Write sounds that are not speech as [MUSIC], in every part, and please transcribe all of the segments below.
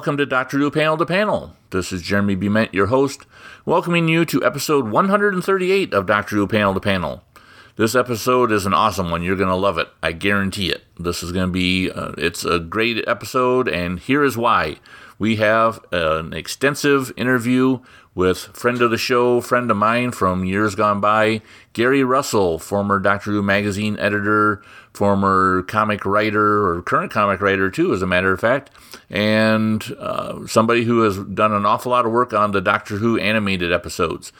welcome to Doctor Who Panel to Panel. This is Jeremy Bement, your host, welcoming you to episode 138 of Doctor Who Panel to Panel. This episode is an awesome one. You're going to love it. I guarantee it. This is going to be, uh, it's a great episode, and here is why. We have an extensive interview with friend of the show, friend of mine from years gone by, Gary Russell, former Doctor Who magazine editor, former comic writer, or current comic writer too, as a matter of fact, and uh, somebody who has done an awful lot of work on the Doctor Who animated episodes.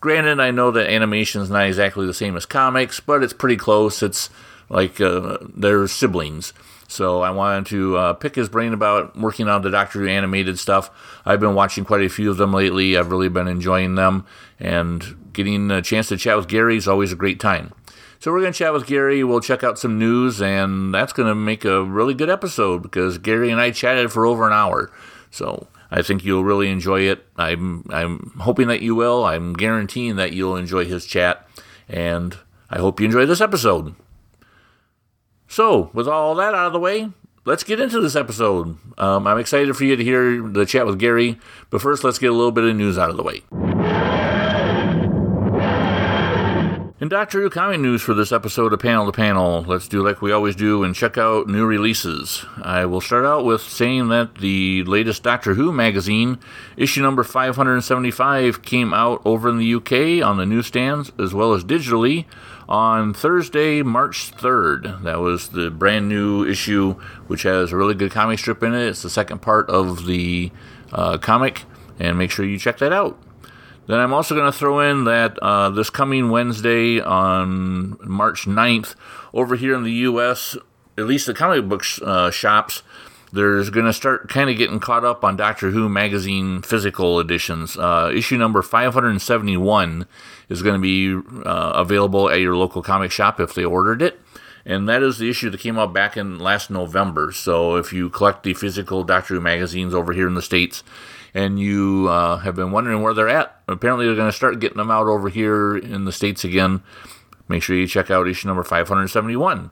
Granted, I know that animation is not exactly the same as comics, but it's pretty close. It's like uh, they're siblings. So I wanted to uh, pick his brain about working on the Doctor Who animated stuff. I've been watching quite a few of them lately. I've really been enjoying them, and getting a chance to chat with Gary is always a great time. So we're going to chat with Gary. We'll check out some news, and that's going to make a really good episode because Gary and I chatted for over an hour. So I think you'll really enjoy it. I'm I'm hoping that you will. I'm guaranteeing that you'll enjoy his chat, and I hope you enjoy this episode. So, with all that out of the way, let's get into this episode. Um, I'm excited for you to hear the chat with Gary, but first, let's get a little bit of news out of the way. Doctor Who comic news for this episode of Panel to Panel, let's do like we always do and check out new releases. I will start out with saying that the latest Doctor Who magazine, issue number 575, came out over in the UK on the newsstands as well as digitally on Thursday, March 3rd. That was the brand new issue, which has a really good comic strip in it. It's the second part of the uh, comic, and make sure you check that out. Then I'm also going to throw in that uh, this coming Wednesday on March 9th, over here in the U.S., at least the comic book sh- uh, shops, there's going to start kind of getting caught up on Doctor Who magazine physical editions. Uh, issue number 571 is going to be uh, available at your local comic shop if they ordered it. And that is the issue that came out back in last November. So if you collect the physical Doctor Who magazines over here in the States and you uh, have been wondering where they're at, apparently they're going to start getting them out over here in the States again. Make sure you check out issue number 571.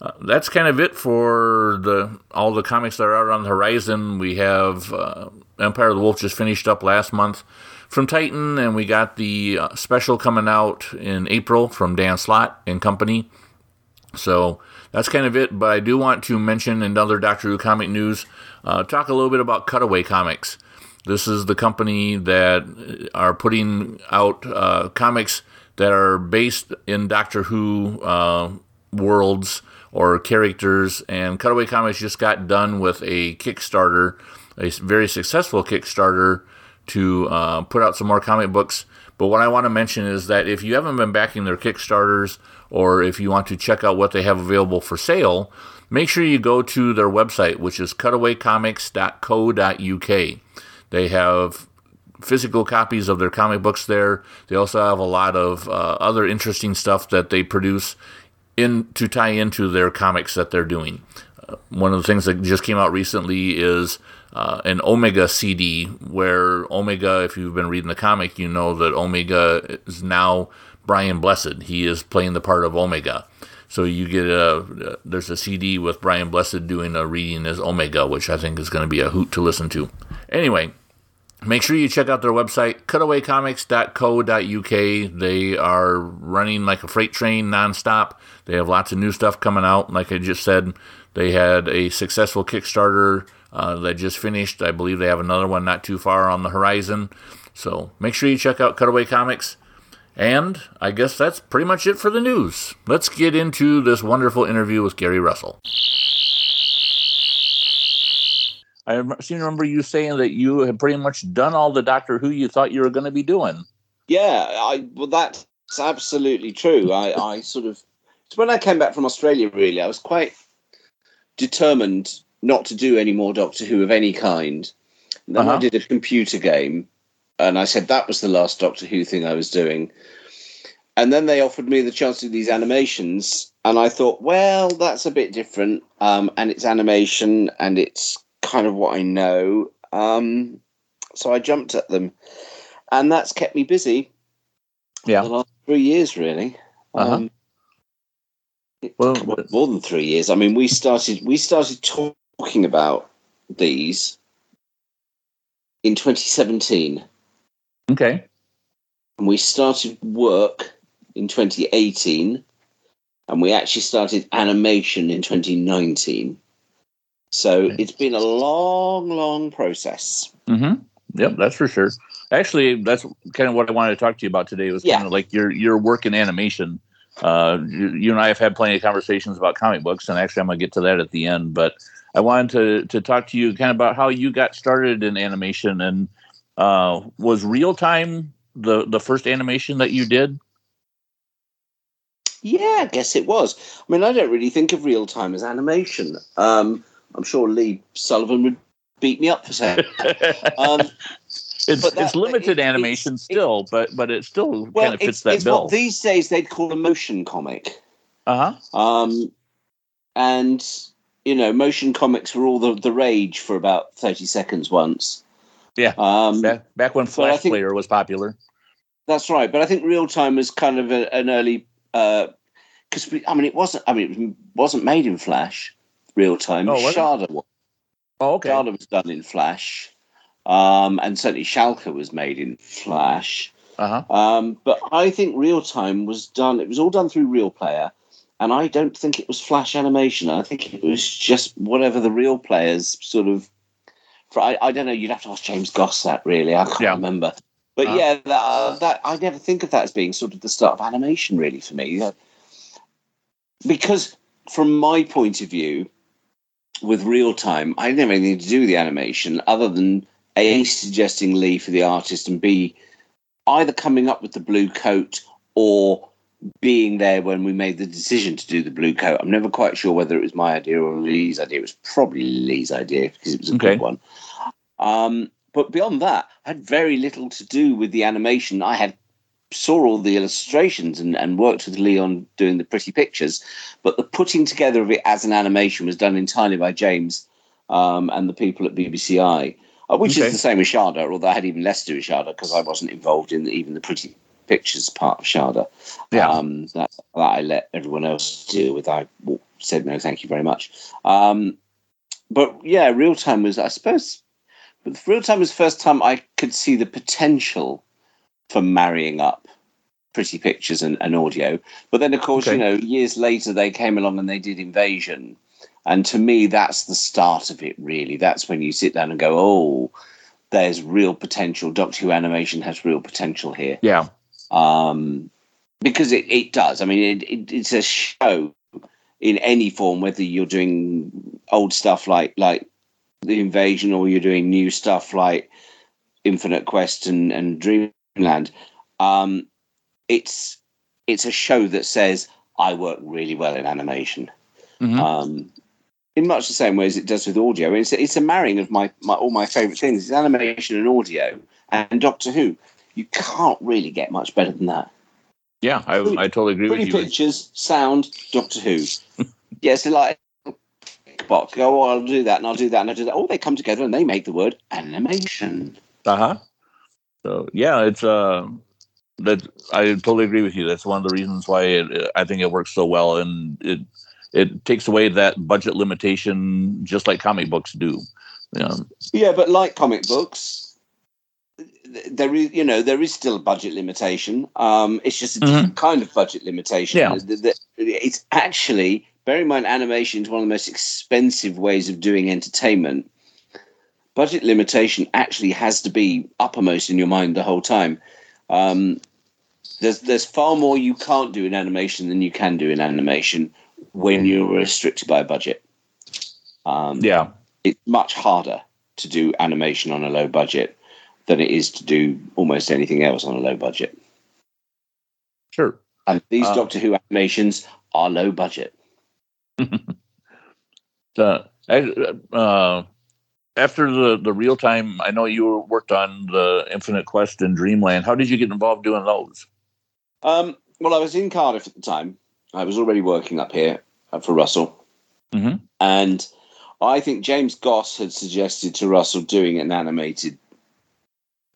Uh, that's kind of it for the all the comics that are out on the horizon. We have uh, Empire of the Wolf just finished up last month from Titan, and we got the uh, special coming out in April from Dan Slott and company. So that's kind of it. But I do want to mention another Doctor Who comic news. Uh, talk a little bit about Cutaway Comics. This is the company that are putting out uh, comics that are based in Doctor Who uh, worlds or characters. And Cutaway Comics just got done with a Kickstarter, a very successful Kickstarter to uh, put out some more comic books. But what I want to mention is that if you haven't been backing their Kickstarters or if you want to check out what they have available for sale, make sure you go to their website, which is cutawaycomics.co.uk. They have physical copies of their comic books there. They also have a lot of uh, other interesting stuff that they produce in to tie into their comics that they're doing. Uh, one of the things that just came out recently is uh, an Omega CD, where Omega, if you've been reading the comic, you know that Omega is now Brian Blessed. He is playing the part of Omega. So you get a there's a CD with Brian Blessed doing a reading as Omega, which I think is going to be a hoot to listen to. Anyway, make sure you check out their website cutawaycomics.co.uk. They are running like a freight train nonstop. They have lots of new stuff coming out. Like I just said, they had a successful Kickstarter uh, that just finished. I believe they have another one not too far on the horizon. So make sure you check out Cutaway Comics. And I guess that's pretty much it for the news. Let's get into this wonderful interview with Gary Russell. I seem to remember you saying that you had pretty much done all the Doctor Who you thought you were going to be doing. Yeah, I well that's absolutely true. I, I sort of when I came back from Australia, really, I was quite determined not to do any more Doctor Who of any kind. And then uh-huh. I did a computer game and I said that was the last Doctor Who thing I was doing. And then they offered me the chance to do these animations, and I thought, well, that's a bit different. Um, and it's animation, and it's kind of what I know. Um, so I jumped at them, and that's kept me busy. Yeah, the last three years, really. Uh-huh. Um, well, more than three years. I mean, we started we started talking about these in 2017. Okay. And we started work in 2018. And we actually started animation in 2019. So it's been a long, long process. Mm-hmm. Yep, that's for sure. Actually, that's kind of what I wanted to talk to you about today. Was Yeah. kind of like your your work in animation. Uh, you, you and I have had plenty of conversations about comic books, and actually, I'm gonna get to that at the end. But I wanted to to talk to you kind of about how you got started in animation, and uh, was real time the the first animation that you did? Yeah, I guess it was. I mean, I don't really think of real time as animation. Um, I'm sure Lee Sullivan would beat me up for saying. [LAUGHS] um, it's that- it's limited it- animation it- still, but but it still well, kind of fits it's, that it's bill. what these days they'd call a motion comic. uh huh. Um, and you know, motion comics were all the, the rage for about thirty seconds once. Yeah. Um, Back back when Flash think- Player was popular. that's right. But I think real time was kind of a, an early because I mean it wasn't. I mean it wasn't made in Flash. Real time. Oh, was? Shada was. Oh, okay. Shada was done in Flash. Um, and certainly Shalka was made in Flash. Uh huh. Um, but I think real time was done. It was all done through Real Player, and I don't think it was Flash animation. I think it was just whatever the Real Players sort of. For I, I don't know. You'd have to ask James Goss that. Really, I can't Yeah. remember. But Uh-huh. yeah, that, uh, that I never think of that as being sort of the start of animation, really, for me. Because from my point of view, with real time, I didn't have anything to do with the animation other than A, suggesting Lee for the artist, and B, either coming up with the blue coat or being there when we made the decision to do the blue coat. I'm never quite sure whether it was my idea or Lee's idea. It was probably Lee's idea because it was a Okay. good one. Um, but beyond that, I had very little to do with the animation. I had saw all the illustrations and, and worked with Lee on doing the pretty pictures, but the putting together of it as an animation was done entirely by James um, and the people at BBCi, uh, which Okay. is the same with Shada, although I had even less to do with Shada because I wasn't involved in even the pretty pictures part of Shada. Yeah. Um, that, that I let everyone else deal with. I said no, thank you very much. Um, but yeah, real time was, I suppose, but real time was the first time I could see the potential for marrying up pretty pictures and, and audio. But then, of course, Okay. you know, years later they came along and they did Invasion. And to me, that's the start of it, really. That's when you sit down and go, oh, there's real potential. Doctor Who animation has real potential here Yeah. Um, because it, it does. I mean, it, it, it's a show in any form, whether you're doing old stuff like like the invasion or you're doing new stuff like Infinite Quest and, and Dreamland. Um, it's it's a show that says I work really well in animation. Mhm. Um, in much the same way as it does with audio, it's it's a marrying of my, my all my favourite things: it's animation and audio, and Doctor Who. You can't really get much better than that. Yeah, I, I totally agree with you. Pretty pictures, sound, Doctor Who. [LAUGHS] yes, they're like box. Go, oh, I'll do that, and I'll do that, and I'll do that. Oh, they come together and they make the word animation. Uh huh. So yeah, it's uh that I totally agree with you. That's one of the reasons why it, I think it works so well, and it it takes away that budget limitation, just like comic books do. Yeah, but like comic books, there is you know there is still a budget limitation. Um, it's just a different kind of budget limitation. Yeah. It's actually bear in mind animation is one of the most expensive ways of doing entertainment. Budget limitation actually has to be uppermost in your mind the whole time. Um, there's there's far more you can't do in animation than you can do in animation when you're restricted by a budget. Um, yeah, it's much harder to do animation on a low budget than it is to do almost anything else on a low budget. sure. And these Uh, Doctor Who animations are low budget. [LAUGHS] Uh, uh, after the the real time, I know you worked on the Infinite Quest and Dreamland. How did you get involved doing those? Um, well, I was in Cardiff at the time. I was already working up here uh, for Russell. Mhm. And I think James Goss had suggested to Russell doing an animated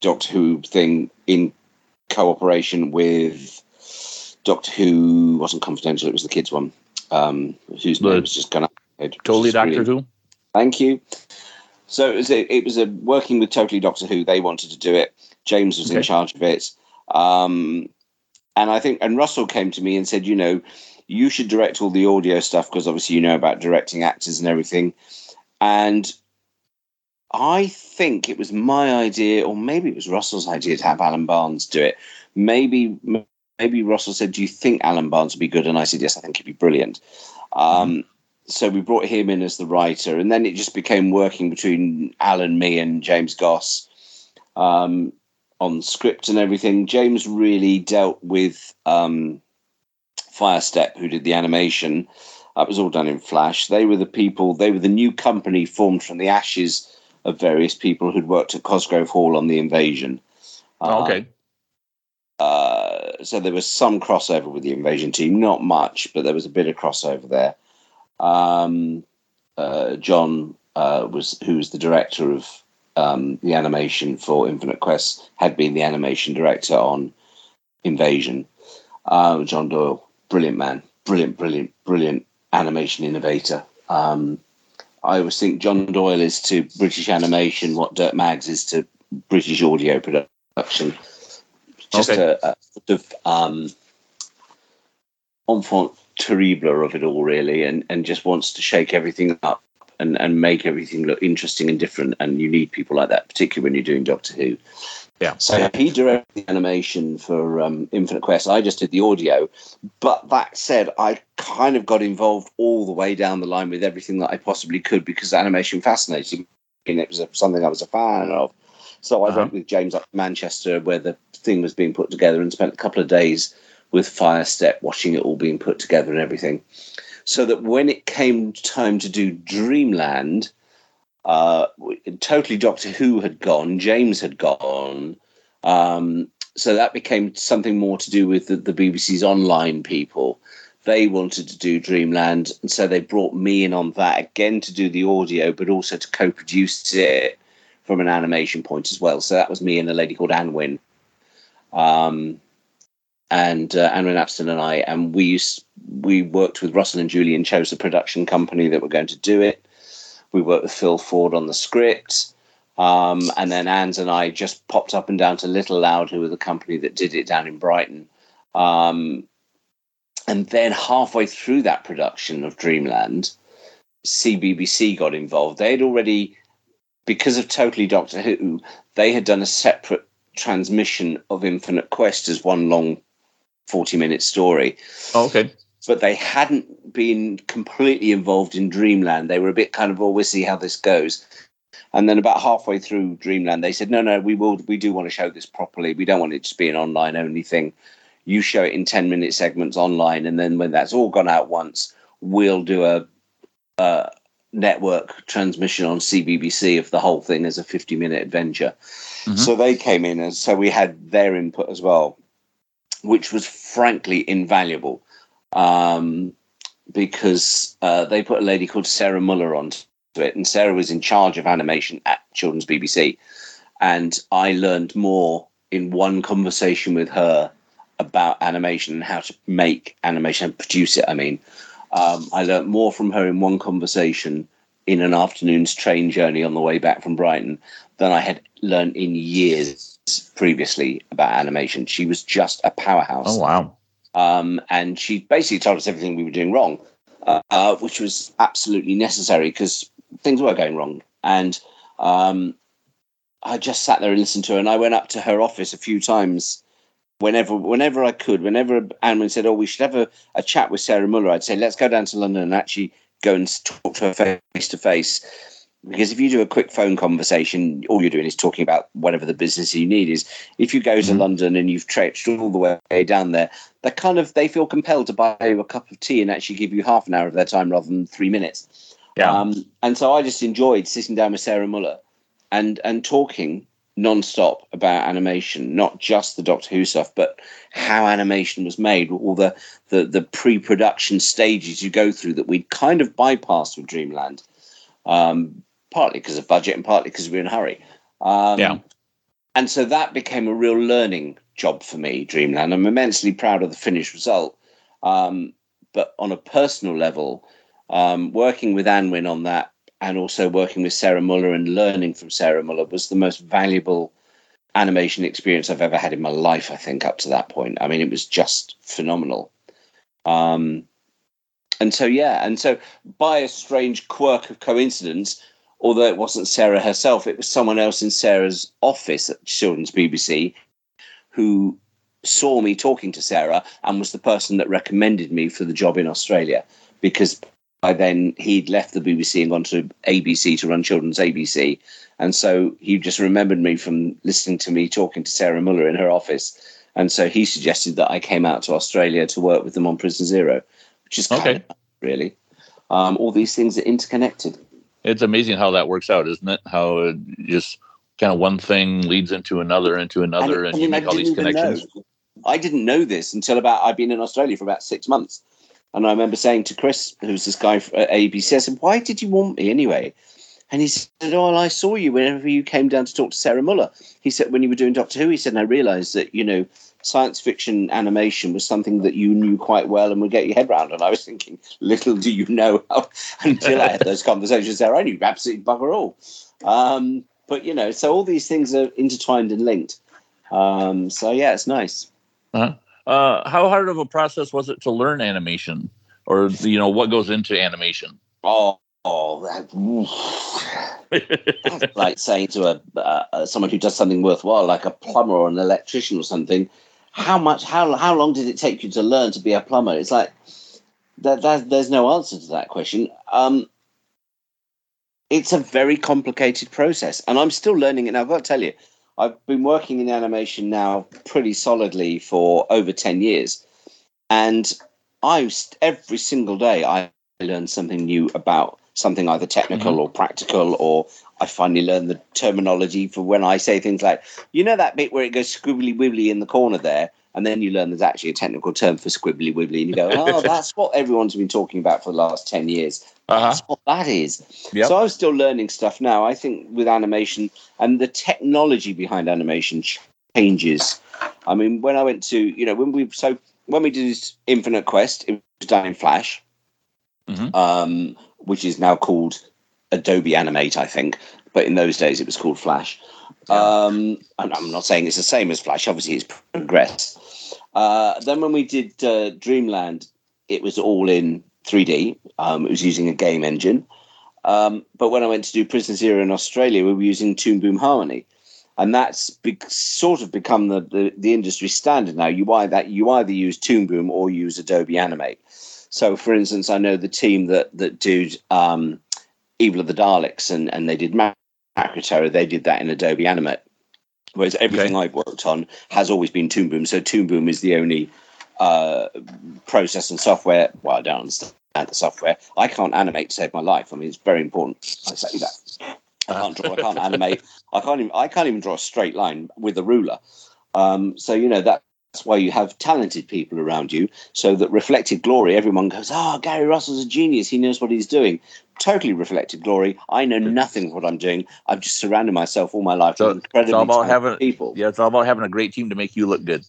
Doctor Who thing in cooperation with Doctor Who wasn't confidential, it was the kids one. Um, whose The name was just gone up. Totally Doctor brilliant. Who. Thank you. So it was a, it was a working with Totally Doctor Who. They wanted to do it. James was okay. in charge of it. Um, and I think and Russell came to me and said, you know, you should direct all the audio stuff because obviously you know about directing actors and everything. And I think it was my idea, or maybe it was Russell's idea to have Alan Barnes do it. Maybe maybe Russell said, "Do you think Alan Barnes would be good?" And I said, "Yes, I think he'd be brilliant." Um. So we brought him in as the writer, and then it just became working between Alan, me, and James Goss um, on script and everything. James really dealt with um, Firestep, who did the animation. That was all done in Flash. They were the people. They were the new company formed from the ashes of various people who'd worked at Cosgrove Hall on the invasion. Oh, okay. Uh, uh, so there was some crossover with the invasion team, not much, but there was a bit of crossover there. Um, uh, John uh, was, who was the director of um, the animation for Infinite Quest, had been the animation director on Invasion. Uh, John Doyle, brilliant man, brilliant, brilliant, brilliant animation innovator. Um, I always think John Doyle is to British animation what Dirk Maggs is to British audio production. Just okay. a, a, sort of um, enfant terrible of it all, really, and, and just wants to shake everything up and, and make everything look interesting and different. And you need people like that, particularly when you're doing Doctor Who. Yeah. So he directed the animation for um, Infinite Quest. I just did the audio. But that said, I kind of got involved all the way down the line with everything that I possibly could because animation fascinated me. And it was a, something I was a fan of. So I uh-huh. went with James up to Manchester where the thing was being put together and spent a couple of days with Firestep watching it all being put together and everything. So that when it came time to do Dreamland, uh, totally Doctor Who had gone, James had gone. Um, so that became something more to do with the, the, BBC's online people. They wanted to do Dreamland, and so they brought me in on that again to do the audio, but also to co-produce it from an animation point as well. So that was me and a lady called Anwen, um, and uh, Anwen Aspden and I, and we used we worked with Russell and Julian chose the production company that were going to do it we worked with Phil Ford on the script. Um, and then Anns and I just popped up and down to Little Loud, who were the company that did it down in Brighton. Um, and then halfway through that production of Dreamland, CBBC got involved. They had already, because of Totally Doctor Who, they had done a separate transmission of Infinite Quest as one long 40 minute story. Oh, okay but they hadn't been completely involved in Dreamland. They were a bit kind of, oh, we'll see how this goes. And then about halfway through Dreamland, they said, no, no, we will, we do want to show this properly. We don't want it to be an online only thing. You show it in 10 minute segments online. And then when that's all gone out once, we'll do a, a network transmission on CBBC of the whole thing as a 50 minute adventure. Mm-hmm. So they came in and so we had their input as well, which was frankly invaluable um, because uh, they put a lady called Sarah Muller onto it, and Sarah was in charge of animation at Children's BBC, and I learned more in one conversation with her about animation and how to make animation and produce it. I mean, um, I learned more from her in one conversation in an afternoon's train journey on the way back from Brighton than I had learned in years previously about animation. She was just a powerhouse. Oh wow! Um, and she basically told us everything we were doing wrong, uh, uh, which was absolutely necessary because things were going wrong. And um, I just sat there and listened to her. And I went up to her office a few times whenever whenever I could. Whenever Anwen said, "Oh, we should have a, a chat with Sarah Muller," I'd say, "Let's go down to London and actually go and talk to her face to face." Because if you do a quick phone conversation, all you're doing is talking about whatever the business you need is. If you go to mm-hmm. London and you've traipsed all the way down there, they kind of they feel compelled to buy you a cup of tea and actually give you half an hour of their time rather than three minutes. Yeah. Um, and so I just enjoyed sitting down with Sarah Muller and and talking non-stop about animation, not just the Doctor Who stuff, but how animation was made, all the the, the pre-production stages you go through that we'd kind of bypassed with Dreamland. Um, partly because of budget and partly because we were in a hurry. Um, yeah. And so that became a real learning job for me, Dreamland. I'm immensely proud of the finished result. Um, but on a personal level, um, working with Anwen on that and also working with Sarah Muller and learning from Sarah Muller was the most valuable animation experience I've ever had in my life. I think up to that point, I mean, it was just phenomenal. Um, and so yeah, and so by a strange quirk of coincidence, although it wasn't Sarah herself, it was someone else in Sarah's office at Children's BBC who saw me talking to Sarah and was the person that recommended me for the job in Australia because by then he'd left the BBC and gone to ABC to run Children's ABC. And so he just remembered me from listening to me talking to Sarah Muller in her office. And so he suggested that I came out to Australia to work with them on Prisoner Zero, which is kind okay. of really. Um, all these things are interconnected. It's amazing how that works out, isn't it? How it just kind of one thing leads into another, into another, and, and you make all these connections. Know. I didn't know this until about I've been in Australia for about six months, and I remember saying to Chris, who's this guy uh, at ABC, I said, "Why did you want me anyway?" And he said, "Oh, well, I saw you whenever you came down to talk to Sarah Muller." He said, "When you were doing Doctor Who," he said, and I realised that you know science fiction animation was something that you knew quite well and would get your head around. And I was thinking, little do you know how, [LAUGHS] until I had those conversations there, I knew absolutely bugger all. Um, but you know, so all these things are intertwined and linked. Um, so yeah, it's nice. Uh-huh. Uh, how hard of a process was it to learn animation, or you know what goes into animation? Oh, oh that, [LAUGHS] like saying to a uh, someone who does something worthwhile, like a plumber or an electrician or something. How much? How how long did it take you to learn to be a plumber? It's like that. that there's no answer to that question. Um, it's a very complicated process, and I'm still learning it now. I've got to tell you, I've been working in animation now pretty solidly for over 10 years. And I every single day I learn something new about something either technical mm-hmm. or practical or I finally learn the terminology for when I say things like, you know that bit where it goes squibbly wibbly in the corner there, and then you learn there's actually a technical term for squibbly wibbly, and you go, oh, [LAUGHS] that's what everyone's been talking about for the last 10 years. Uh-huh. That's what that is. Yep. So I'm still learning stuff now. I think with animation and the technology behind animation changes. I mean, when I went to, you know, when we so when we did Infinite Quest, it was done in Flash, mm-hmm. um, which is now called Adobe Animate, I think. But in those days, it was called Flash. Um, I'm not saying it's the same as Flash. Obviously, it's progressed. Uh, then when we did uh, Dreamland, it was all in 3D. Um, it was using a game engine. Um, but when I went to do Prisoner Zero in Australia, we were using Toon Boom Harmony. And that's be- sort of become the, the, the, industry standard now. You either, you either use Toon Boom or use Adobe Animate. So, for instance, I know the team that, that did um, Evil of the Daleks and, and they did Macra Terror, they did that in Adobe Animate. Whereas everything okay. I've worked on has always been Toon Boom. So Toon Boom is the only uh, process and software. Well, I don't understand the software. I can't animate to save my life. I mean, it's very important. I say that. I can't draw. I can't [LAUGHS] animate. I can't even. I can't even draw a straight line with a ruler. Um, so you know that that's why you have talented people around you, so that reflected glory, everyone goes, "Oh, Gary Russell's a genius. He knows what he's doing." Totally reflected glory. I know nothing of what I'm doing. I've just surrounded myself all my life so with incredibly it's all about having, people. Yeah, it's all about having a great team to make you look good.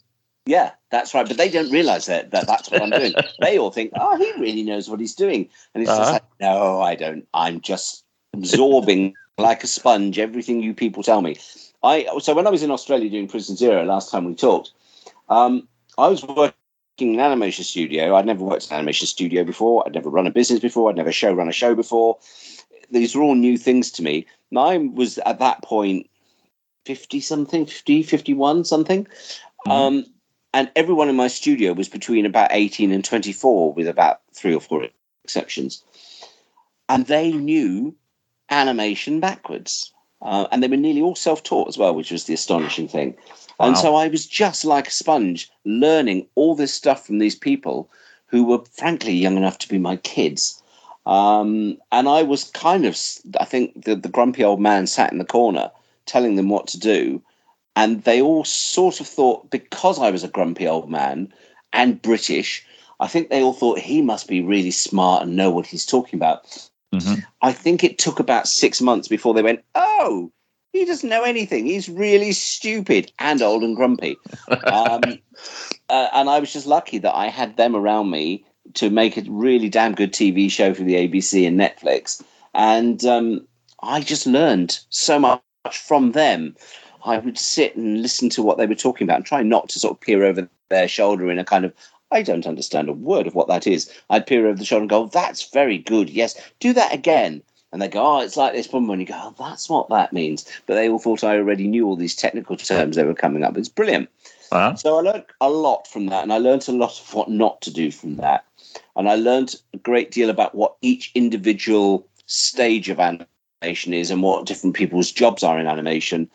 Yeah, that's right. But they don't realize that, that that's what I'm doing. [LAUGHS] they all think, oh, he really knows what he's doing. And it's uh-huh. just like, no, I don't. I'm just absorbing [LAUGHS] like a sponge everything you people tell me. I So when I was in Australia doing Prisoner Zero last time we talked, um, I was working in an animation studio. I'd never worked in an animation studio before. I'd never run a business before. I'd never show run a show before. These were all new things to me. And I was at that point 50 something, 50, 51 something. Mm-hmm. Um, and everyone in my studio was between about 18 and 24 with about three or four exceptions and they knew animation backwards uh, and they were nearly all self-taught as well which was the astonishing thing wow. and so i was just like a sponge learning all this stuff from these people who were frankly young enough to be my kids um, and i was kind of i think the, the grumpy old man sat in the corner telling them what to do and they all sort of thought because I was a grumpy old man and British, I think they all thought he must be really smart and know what he's talking about. Mm-hmm. I think it took about six months before they went, "Oh, he doesn't know anything. He's really stupid and old and grumpy." um, [LAUGHS] uh, and I was just lucky that I had them around me to make a really damn good TV show for the ABC and Netflix. and um, I just learned so much from them. I would sit and listen to what they were talking about and try not to sort of peer over their shoulder in a kind of I don't understand a word of what that is. I'd peer over the shoulder and go, "That's very good. Yes, do that again." And they go, "Oh, it's like this." One when you go, "Oh, that's what that means." But they all thought I already knew all these technical terms they were coming up. It's brilliant. Uh-huh. So I learned a lot from that, and I learned a lot of what not to do from that, and I learned a great deal about what each individual stage of animation is and what different people's jobs are in animation,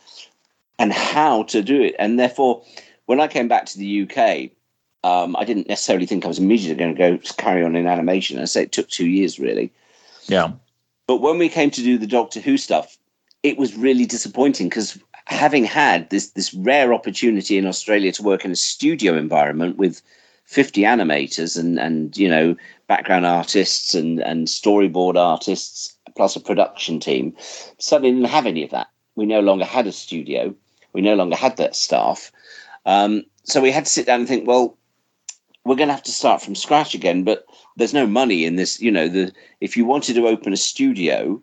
and how to do it. And therefore, when I came back to the UK, um, I didn't necessarily think I was immediately going to go carry on in animation. I say it took two years, really. Yeah. But when we came to do the Doctor Who stuff, it was really disappointing because having had this this rare opportunity in Australia to work in a studio environment with 50 animators and and you know background artists and and storyboard artists plus a production team suddenly didn't have any of that. We no longer had a studio. We no longer had that staff. Um, so we had to sit down and think well we're going to have to start from scratch again but there's no money in this you know the if you wanted to open a studio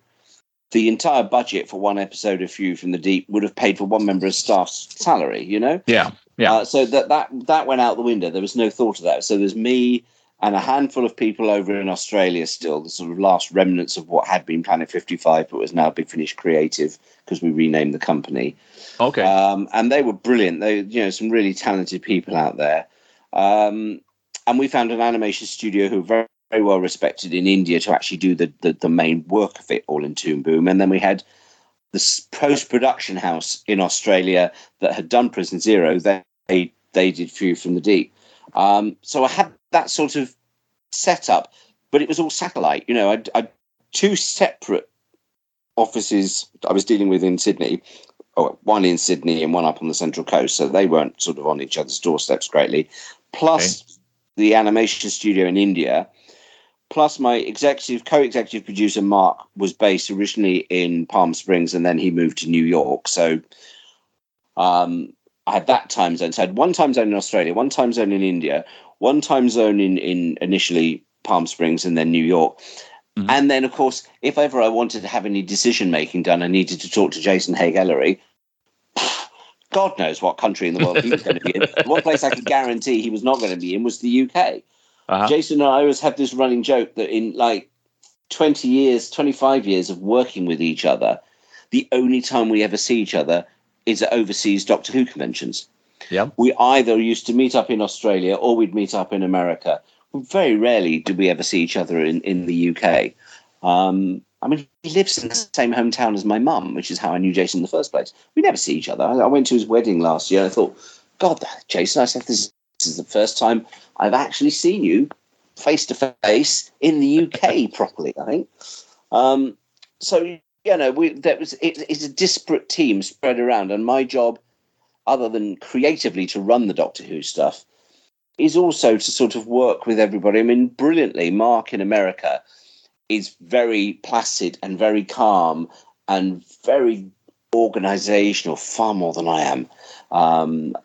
the entire budget for one episode of Fury from the Deep would have paid for one member of staff's salary. You know. Yeah. Yeah. Uh, so that that that went out the window. There was no thought of that. So there's me and a handful of people over in Australia still, the sort of last remnants of what had been Planet 55, but was now Big Finish Creative because we renamed the company. Okay. Um, and they were brilliant. They, you know, some really talented people out there. Um, and we found an animation studio who were very very well respected in India to actually do the, the, the main work of it all in Toon Boom. And then we had the post production house in Australia that had done Prisoner Zero. They they did Fury from the Deep. Um, so I had that sort of setup, but it was all satellite. You know, I had two separate offices I was dealing with in Sydney. Oh, one in Sydney and one up on the Central Coast, so they weren't sort of on each other's doorsteps greatly. Plus okay. The animation studio in India, plus my executive co-executive producer Mark was based originally in Palm Springs and then he moved to New York. So um, I had that time zone. So I had one time zone in Australia, one time zone in India, one time zone in, in initially Palm Springs and then New York. Mm-hmm. And then, of course, if ever I wanted to have any decision making done, I needed to talk to Jason Haigh-Ellery. God knows what country in the world he was going to be in. One place I could guarantee he was not going to be in was the UK. Uh-huh. Jason and I always have this running joke that in like 20 years, 25 years of working with each other, the only time we ever see each other is at overseas Doctor Who conventions. Yeah. We either used to meet up in Australia or we'd meet up in America. Very rarely did we ever see each other in, in the UK. Um, I mean, he lives in the same hometown as my mum, which is how I knew Jason in the first place. We never see each other. I, went to his wedding last year. And I thought, God, Jason, I said, this this is the first time I've actually seen you face to face in the UK [LAUGHS] properly. I think. Um, so you know, we that was it, it's a disparate team spread around, and my job, other than creatively to run the Doctor Who stuff, is also to sort of work with everybody. I mean, brilliantly, Mark in America is very placid and very calm and very organizational, far more than I am. Um,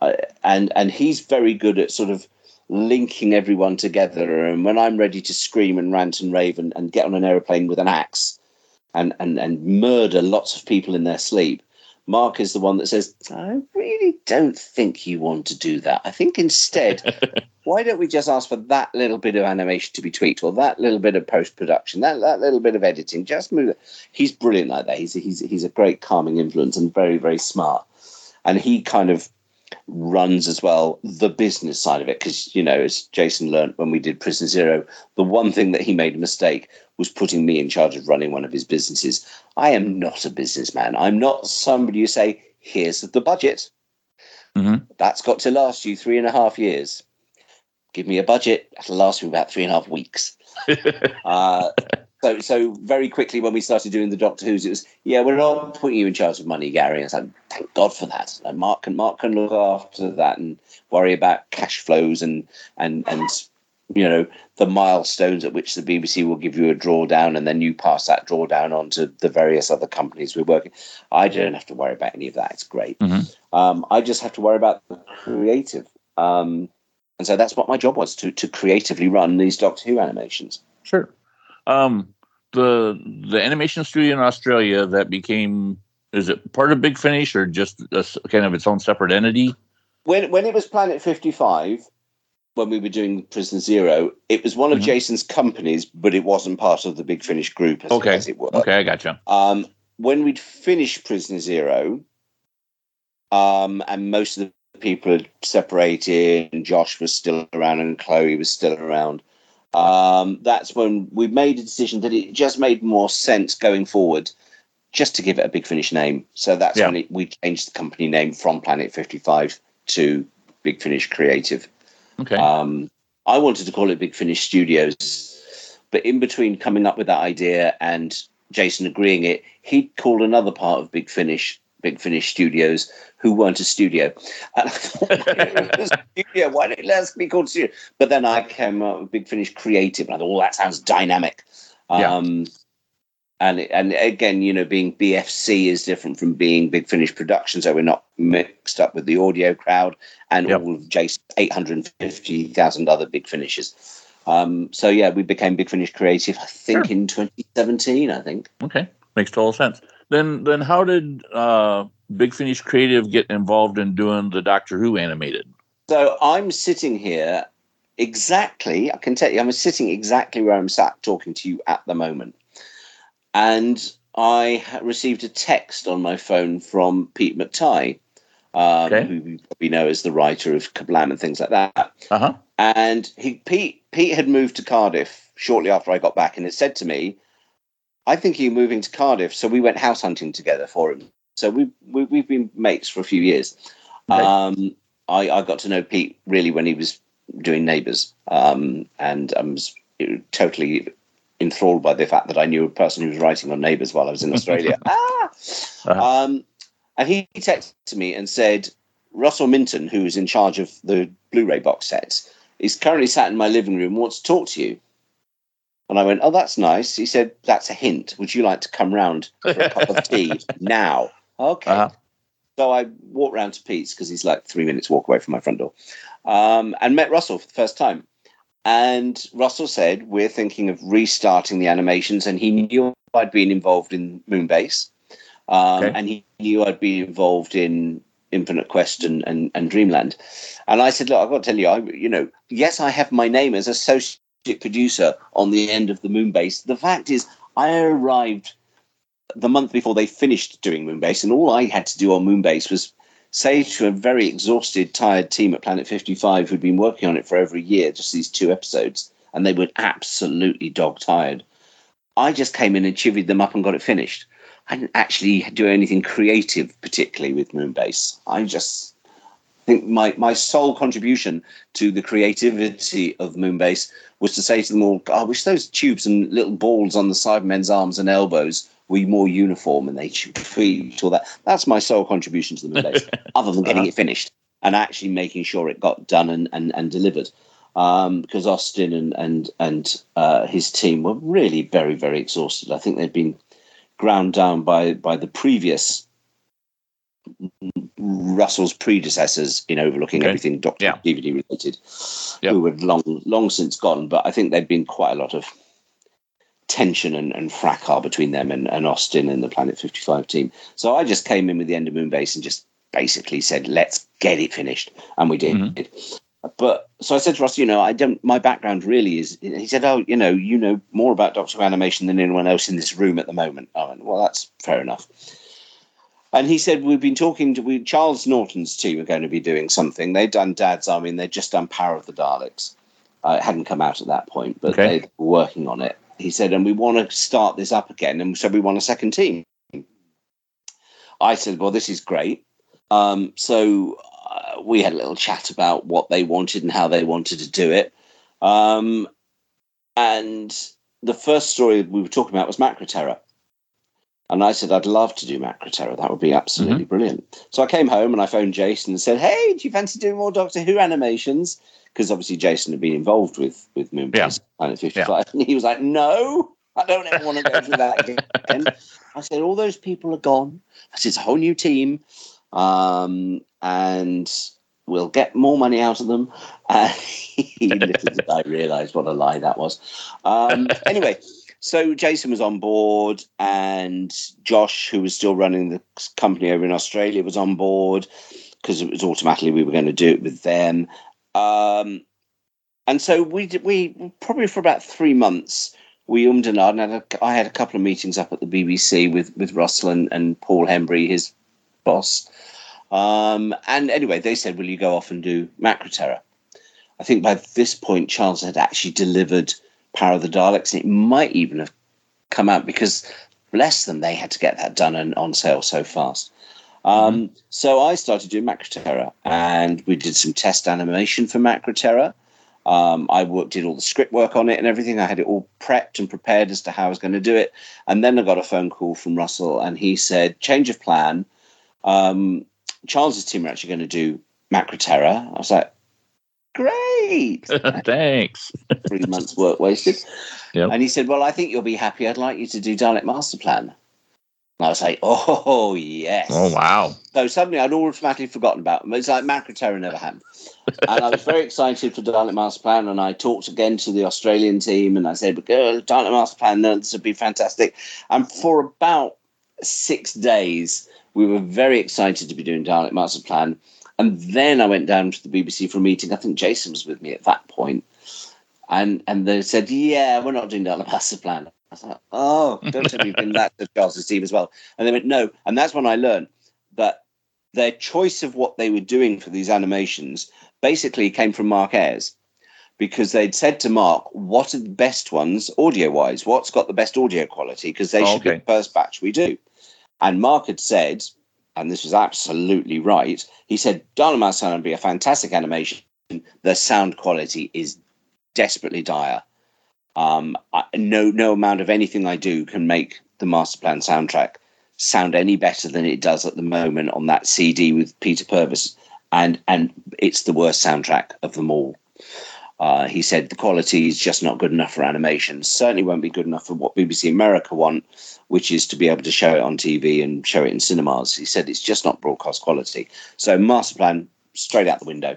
and and he's very good at sort of linking everyone together. And when I'm ready to scream and rant and rave and, and get on an aeroplane with an axe and, and, and murder lots of people in their sleep, Mark is the one that says, I really don't think you want to do that. I think instead, [LAUGHS] why don't we just ask for that little bit of animation to be tweaked or that little bit of post production, that, that little bit of editing? Just move it. He's brilliant like that. He's, he's, he's a great calming influence and very, very smart and he kind of runs as well the business side of it. Because you know as jason learned when we did Prisoner Zero the one thing that he made a mistake was putting me in charge of running one of his businesses. I am not a businessman. I'm not somebody you say here's the budget. Mm-hmm. that's got to last you three and a half years. Give me a budget. That'll last me about three and a half weeks. [LAUGHS] Uh, so, so very quickly when we started doing the Doctor Who's, it was yeah, we're not putting you in charge of money, Gary. And I said, thank God for that. And Mark can Mark can look after that and worry about cash flows and and and you know the milestones at which the BBC will give you a drawdown, and then you pass that drawdown on to the various other companies we're working. I don't have to worry about any of that. It's great. Mm-hmm. Um, I just have to worry about the creative. Um, and so that's what my job was to to creatively run these Doctor Who animations. Sure. Um, the the animation studio in Australia that became is it part of Big Finish or just a, kind of its own separate entity? When when it was Planet Fifty Five, when we were doing Prisoner Zero, it was one of Mhm. Jason's companies, but it wasn't part of the Big Finish group, as, Okay. as it were. Okay, I gotcha. Um, when we'd finished Prisoner Zero, um, and most of the people had separated, and Josh was still around, and Chloe was still around. Um, that's when we made a decision that it just made more sense going forward, just to give it a Big Finish name. So that's Yeah. when it, we changed the company name from Planet Fifty Five to Big Finish Creative. Okay. Um, I wanted to call it Big Finish Studios, but in between coming up with that idea and Jason agreeing it, he'd called another part of Big Finish Big Finish Studios who weren't a studio. And why don't it was a studio? Why don't let us be called studio? But then I came up with Big Finish Creative, and I thought, well, that sounds dynamic. Yeah. Um, and and again, you know, being BFC is different from being Big Finish Productions, so we're not mixed up with the audio crowd and Yep. all of Jason's 850,000 other Big Finishes. Um, so yeah, we became Big Finish Creative, I think, Sure. in 2017. I think. Okay, makes total sense. Then, then how did uh, Big Finish Creative get involved in doing the Doctor Who animated? So I'm sitting here exactly. I can tell you, I'm sitting exactly where I'm sat talking to you at the moment, and I received a text on my phone from Pete McTighe, um, Okay. who we probably know as the writer of Kerblam and things like that. Uh huh. And he Pete Pete had moved to Cardiff shortly after I got back, and had said to me, "I think you're moving to Cardiff." So we went house hunting together for him. So we, we we've been mates for a few years. Um, I, I got to know Pete really when he was doing Neighbours, um, and I was totally enthralled by the fact that I knew a person who was writing on Neighbours while I was in Australia. [LAUGHS] ah! Uh-huh. um, and he texted me and said, Russell Minton, who is in charge of the Blu-ray box sets, is currently sat in my living room, wants to talk to you. And I went, oh, that's nice. He said, that's a hint. Would you like to come round for a cup of [LAUGHS] tea now? Okay. Uh-huh. So I walked round to Pete's because he's like three minutes walk away from my front door, um, and met Russell for the first time. And Russell said, we're thinking of restarting the animations, and he knew I'd been involved in Moonbase, um, Okay. and he knew I'd been involved in Infinite Quest and, and, and Dreamland. And I said, look, I've got to tell you, I, you know, yes, I have my name as associate producer on the end of the Moonbase. The fact is, I arrived the month before they finished doing Moonbase, and all I had to do on Moonbase was say to a very exhausted, tired team at Planet 55 who'd been working on it for over a year, just these two episodes, and they were absolutely dog tired. I just came in and chivied them up and got it finished. I didn't actually do anything creative, particularly with Moonbase. I just think my, my sole contribution to the creativity of Moonbase was to say to them all, I wish those tubes and little balls on the Cybermen's arms and elbows were more uniform and they should feet all that. That's my sole contribution to the Moonbase, [LAUGHS] other than getting Uh-huh. it finished and actually making sure it got done and, and, and delivered. Um, because Austin and and and uh, his team were really very very exhausted. I think they'd been ground down by by the previous Russell's predecessors in overlooking Okay. everything Doctor Yeah. DVD related, who had long long since gone. But I think there'd been quite a lot of tension and, and fracas between them and, and Austin and the Planet 55 team. So I just came in with the end of Moonbase and just basically said, let's get it finished. And we did. Mhm. But so I said to Russ, you know, I don't, my background really is, he said, oh, you know, you know more about Doctor Who animation than anyone else in this room at the moment. I went, well, that's fair enough. And he said, we've been talking to, we, Charles Norton's team are going to be doing something. They'd done Dad's Army and they'd just done Power of the Daleks. Uh, it hadn't come out at that point, but Okay. they were working on it. He said, and we want to start this up again. And so we want a second team. I said, well, this is great. Um, so uh, we had a little chat about what they wanted and how they wanted to do it. Um, and the first story we were talking about was Macra Terror. And I said, I'd love to do Macra Terror. That would be absolutely brilliant. So I came home and I phoned Jason and said, Hey, do you fancy doing more Doctor Who animations? Because obviously Jason had been involved with, with Moonbase Yeah. Planet 55. [LAUGHS] And he was like, No, I don't ever want to go through that again. I said, All those people are gone. I said, It's a whole new team. Um, and we'll get more money out of them. [LAUGHS] Uh, little did I realise what a lie that was. Um, anyway, so Jason was on board, and Josh, who was still running the company over in Australia, was on board because it was automatically we were going to do it with them. Um, and so we we probably for about three months we ummed and ahed. And I had a couple of meetings up at the BBC with with Russell and, and Paul Hembury, his boss. Um, and anyway, they said, "Will you go off and do Macra Terror?" I think by this point, Charles had actually delivered Power of the Daleks, and it might even have come out because, bless them, they had to get that done and on sale so fast. Um, mm-hmm. So I started doing Macra Terror, and we did some test animation for Macra Terror. Um, I worked, did all the script work on it and everything. I had it all prepped and prepared as to how I was going to do it. And then I got a phone call from Russell, and he said, "Change of plan. Um, Charles's team are actually going to do Macra Terror." I was like, "Great, [LAUGHS] thanks." Three months work wasted. Yep. And he said, "Well, I think you'll be happy. I'd like you to do Dalek Master Plan." And I was like, oh, yes. Oh, wow. So suddenly I'd automatically forgotten about them. It's like Macra Terror never happened. and I was very excited for Dalek Master Plan. And I talked again to the Australian team and I said, but girl, Dalek Master Plan, this would be fantastic. And for about six days, we were very excited to be doing Dalek Master Plan. And then I went down to the BBC for a meeting. I think Jason was with me at that point. And and they said, yeah, we're not doing Dalek Master Plan. I thought, oh, don't tell me you've been that to Charles' team as well. And they went, no. And that's when I learned that their choice of what they were doing for these animations basically came from Mark Ayres because they'd said to Mark, what are the best ones audio wise? What's got the best audio quality? Because they oh, should okay. be the first batch we do. And Mark had said, and this was absolutely right, he said, Dalek Sound would be a fantastic animation. The sound quality is desperately dire. Um, I, no, no amount of anything I do can make the Master Plan soundtrack sound any better than it does at the moment on that CD with Peter Purves, and and it's the worst soundtrack of them all. Uh, he said the quality is just not good enough for animation. Certainly won't be good enough for what BBC America want, which is to be able to show it on TV and show it in cinemas. He said it's just not broadcast quality. So Master Plan straight out the window.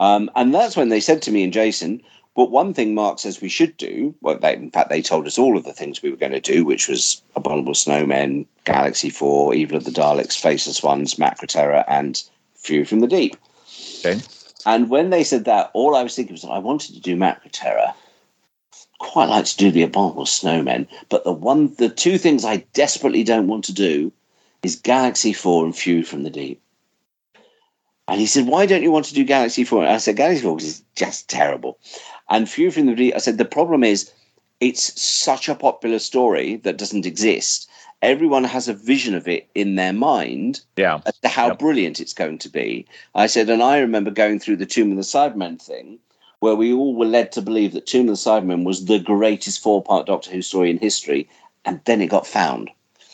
Um, and that's when they said to me and Jason, but one thing Mark says we should do, well, they, in fact, they told us all of the things we were going to do, which was Abominable Snowmen, Galaxy 4, Evil of the Daleks, Faceless Ones, Macra Terror, and Fury from the Deep. Okay. And when they said that, all I was thinking was I wanted to do Macra Terror. Quite like to do the Abominable Snowmen, but the one, the two things I desperately don't want to do is Galaxy 4 and Fury from the Deep. And he said, Why don't you want to do Galaxy 4? And I said, Galaxy 4 is just terrible. And Fury from the Deep, I said, the problem is it's such a popular story that doesn't exist. Everyone has a vision of it in their mind yeah. as to how yep. brilliant it's going to be. I said, and I remember going through the Tomb of the Cybermen thing, where we all were led to believe that Tomb of the Cybermen was the greatest four part Doctor Who story in history, and then it got found.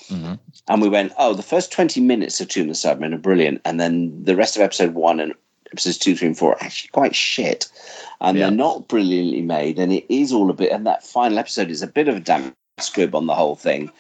Mm-hmm. And we went, oh, the first 20 minutes of Tomb of the Cybermen are brilliant, and then the rest of episode one and episodes two, three, and four are actually quite shit and yeah. they're not brilliantly made. And it is all a bit, and that final episode is a bit of a damn squib on the whole thing.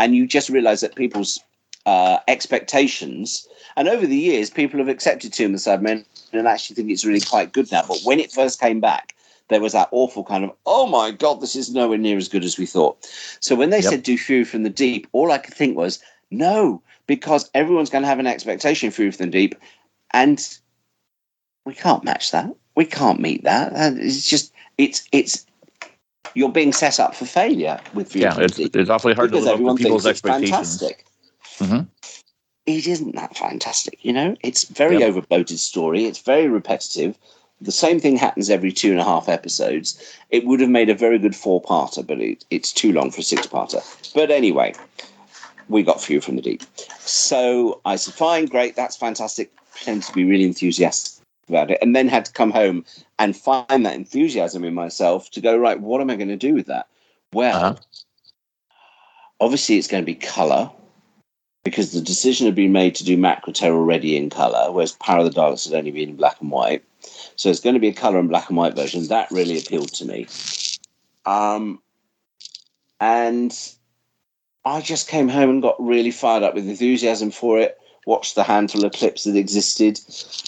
And you just realize that people's uh, expectations, and over the years, people have accepted Tomb of the Cybermen and actually think it's really quite good now. But when it first came back, there was that awful kind of, oh my God, this is nowhere near as good as we thought. So when they yep. said do Fury from the Deep, all I could think was, no, because everyone's going to have an expectation Fury from the Deep, and we can't match that we can't meet that. It's just it's it's you're being set up for failure with yeah. It's, it's awfully hard to live up to people's expectations. Mm-hmm. It isn't that fantastic, you know. It's very yep. overbloated story. It's very repetitive. The same thing happens every two and a half episodes. It would have made a very good four-parter, but it, it's too long for a six-parter. But anyway, we got Fury from the Deep. So I said, fine, great, that's fantastic. Pretend to be really enthusiastic about it and then had to come home and find that enthusiasm in myself to go right what am i going to do with that? Well uh-huh. obviously it's going to be color because the decision had been made to do Macra Terror already in color whereas power of the daleks had only been in black and white. So it's going to be a color and black and white version. That really appealed to me. Um, and i just came home and got really fired up with enthusiasm for it watched the handful of clips that existed,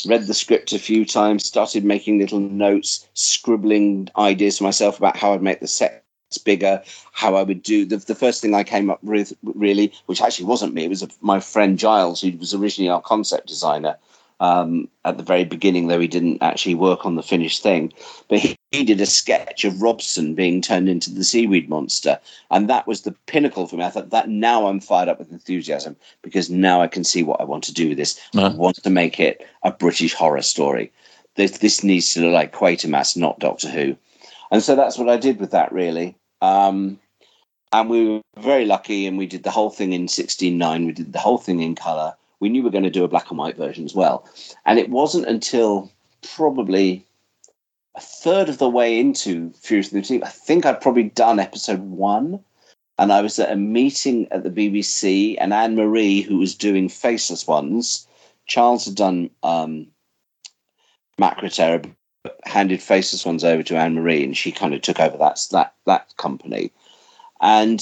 read the script a few times, started making little notes, scribbling ideas to myself about how I'd make the set bigger, how I would do the, the first thing I came up with really, which actually wasn't me, it was a, my friend Giles, who was originally our concept designer um, at the very beginning, though he didn't actually work on the finished thing. But he, he, did a sketch of Robson being turned into the seaweed monster, and that was the pinnacle for me. I thought that now I'm fired up with enthusiasm because now I can see what I want to do with this. Uh-huh. I want to make it a British horror story. This, this needs to look like Quatermass, not Doctor Who. And so that's what I did with that, really. Um, and we were very lucky, and we did the whole thing in 16.9. We did the whole thing in colour we knew we were going to do a black and white version as well. And it wasn't until probably a third of the way into Furious the Team, I think I'd probably done episode one. And I was at a meeting at the BBC, and Anne Marie, who was doing Faceless Ones, Charles had done um, Macra handed Faceless Ones over to Anne Marie, and she kind of took over that that that company. And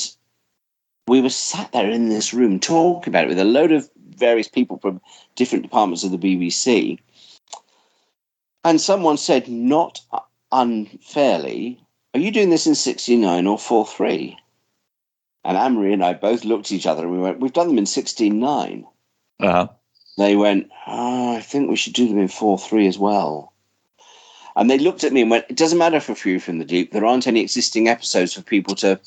we were sat there in this room talking about it with a load of various people from different departments of the BBC. And someone said, not unfairly, are you doing this in 69 or 43? And Anne Marie and I both looked at each other and we went, we've done them in 16.9. Uh-huh. They went, oh, I think we should do them in 4.3 as well. And they looked at me and went, it doesn't matter for Fury from the Deep. There aren't any existing episodes for people to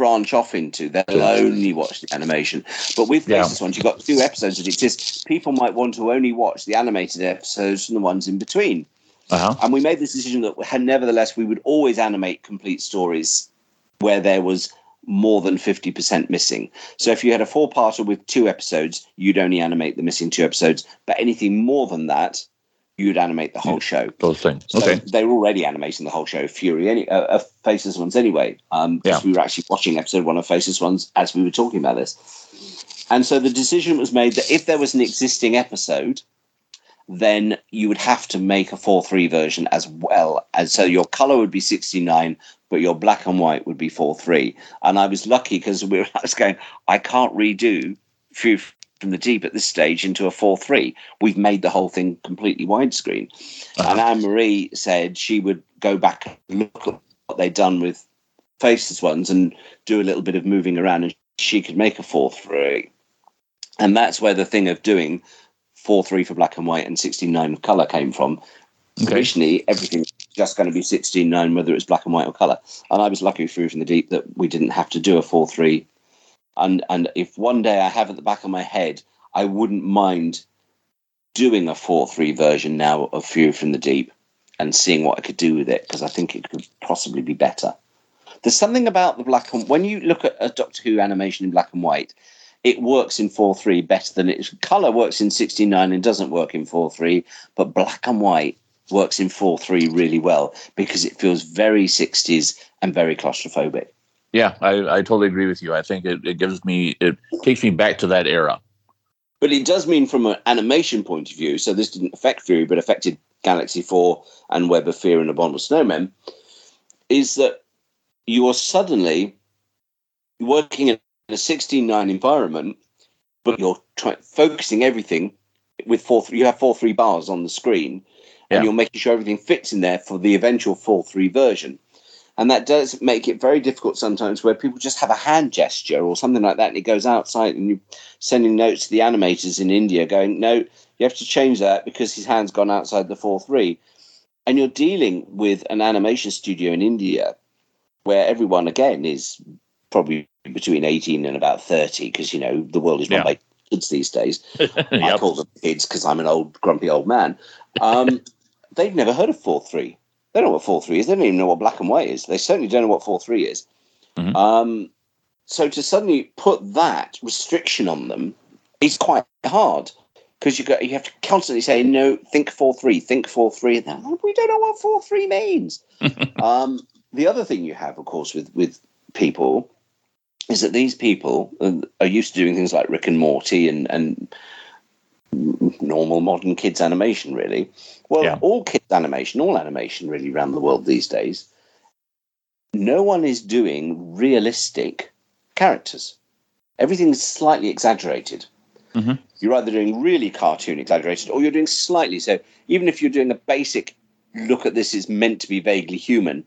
branch off into. They'll only watch the animation. But with yeah. Faceless Ones, you've got two episodes that exist. People might want to only watch the animated episodes and the ones in between. Uh-huh. And we made this decision that nevertheless we would always animate complete stories where there was more than 50% missing. So if you had a four parter with two episodes, you'd only animate the missing two episodes. But anything more than that, you'd animate the whole show. Those things. So okay. They were already animating the whole show, Fury, any uh, uh, Faceless Ones anyway. Um, yeah. we were actually watching episode one of Faceless Ones as we were talking about this. And so the decision was made that if there was an existing episode, then you would have to make a 4 3 version as well. And so your color would be 69, but your black and white would be 4 3. And I was lucky because we were, [LAUGHS] I was going, I can't redo Fury from the deep at this stage into a 4 3. We've made the whole thing completely widescreen. Uh-huh. And Anne Marie said she would go back and look at what they'd done with Faceless Ones and do a little bit of moving around, and she could make a 4 3. And that's where the thing of doing 4 3 for black and white and 16 of colour came from. Okay. Originally, everything was just going to be 16 9, whether it's black and white or colour. And I was lucky Fury from the Deep that we didn't have to do a 4 3 and and if one day I have at the back of my head, I wouldn't mind doing a four three version now of Fury from the Deep and seeing what I could do with it because I think it could possibly be better. There's something about the black and when you look at a Doctor Who animation in black and white, it works in 4-3 better than it color works in 69 and doesn't work in 4-3 but black and white works in 4-3 really well because it feels very 60s and very claustrophobic yeah, I, I totally agree with you. I think it, it gives me, it takes me back to that era. But it does mean from an animation point of view, so this didn't affect Fury, but affected Galaxy 4 and Web of Fear and Abominable Snowmen, is that you are suddenly working in a 16.9 environment, but you're try- focusing everything with four. You have four three bars on the screen, and yeah. you're making sure everything fits in there for the eventual four three version. And that does make it very difficult sometimes where people just have a hand gesture or something like that and it goes outside and you're sending notes to the animators in India going, no, you have to change that because his hand's gone outside the 4 3. And you're dealing with an animation studio in India where everyone, again, is probably between 18 and about 30 because, you know, the world is run yeah. by kids these days. [LAUGHS] yep. I call them kids because I'm an old, grumpy old man. Um, [LAUGHS] they've never heard of 4 3 they don't know what four three is. They don't even know what black and white is. They certainly don't know what four three is. Mm-hmm. Um, so to suddenly put that restriction on them is quite hard because you got you have to constantly say no. Think four three. Think four three. And then we don't know what four three means. [LAUGHS] um, the other thing you have, of course, with with people is that these people are used to doing things like Rick and Morty and and normal modern kids animation, really. Well, yeah. all kids animation, all animation really around the world these days, no one is doing realistic characters. Everything's slightly exaggerated. Mm-hmm. You're either doing really cartoon exaggerated or you're doing slightly. So even if you're doing a basic look at this is meant to be vaguely human,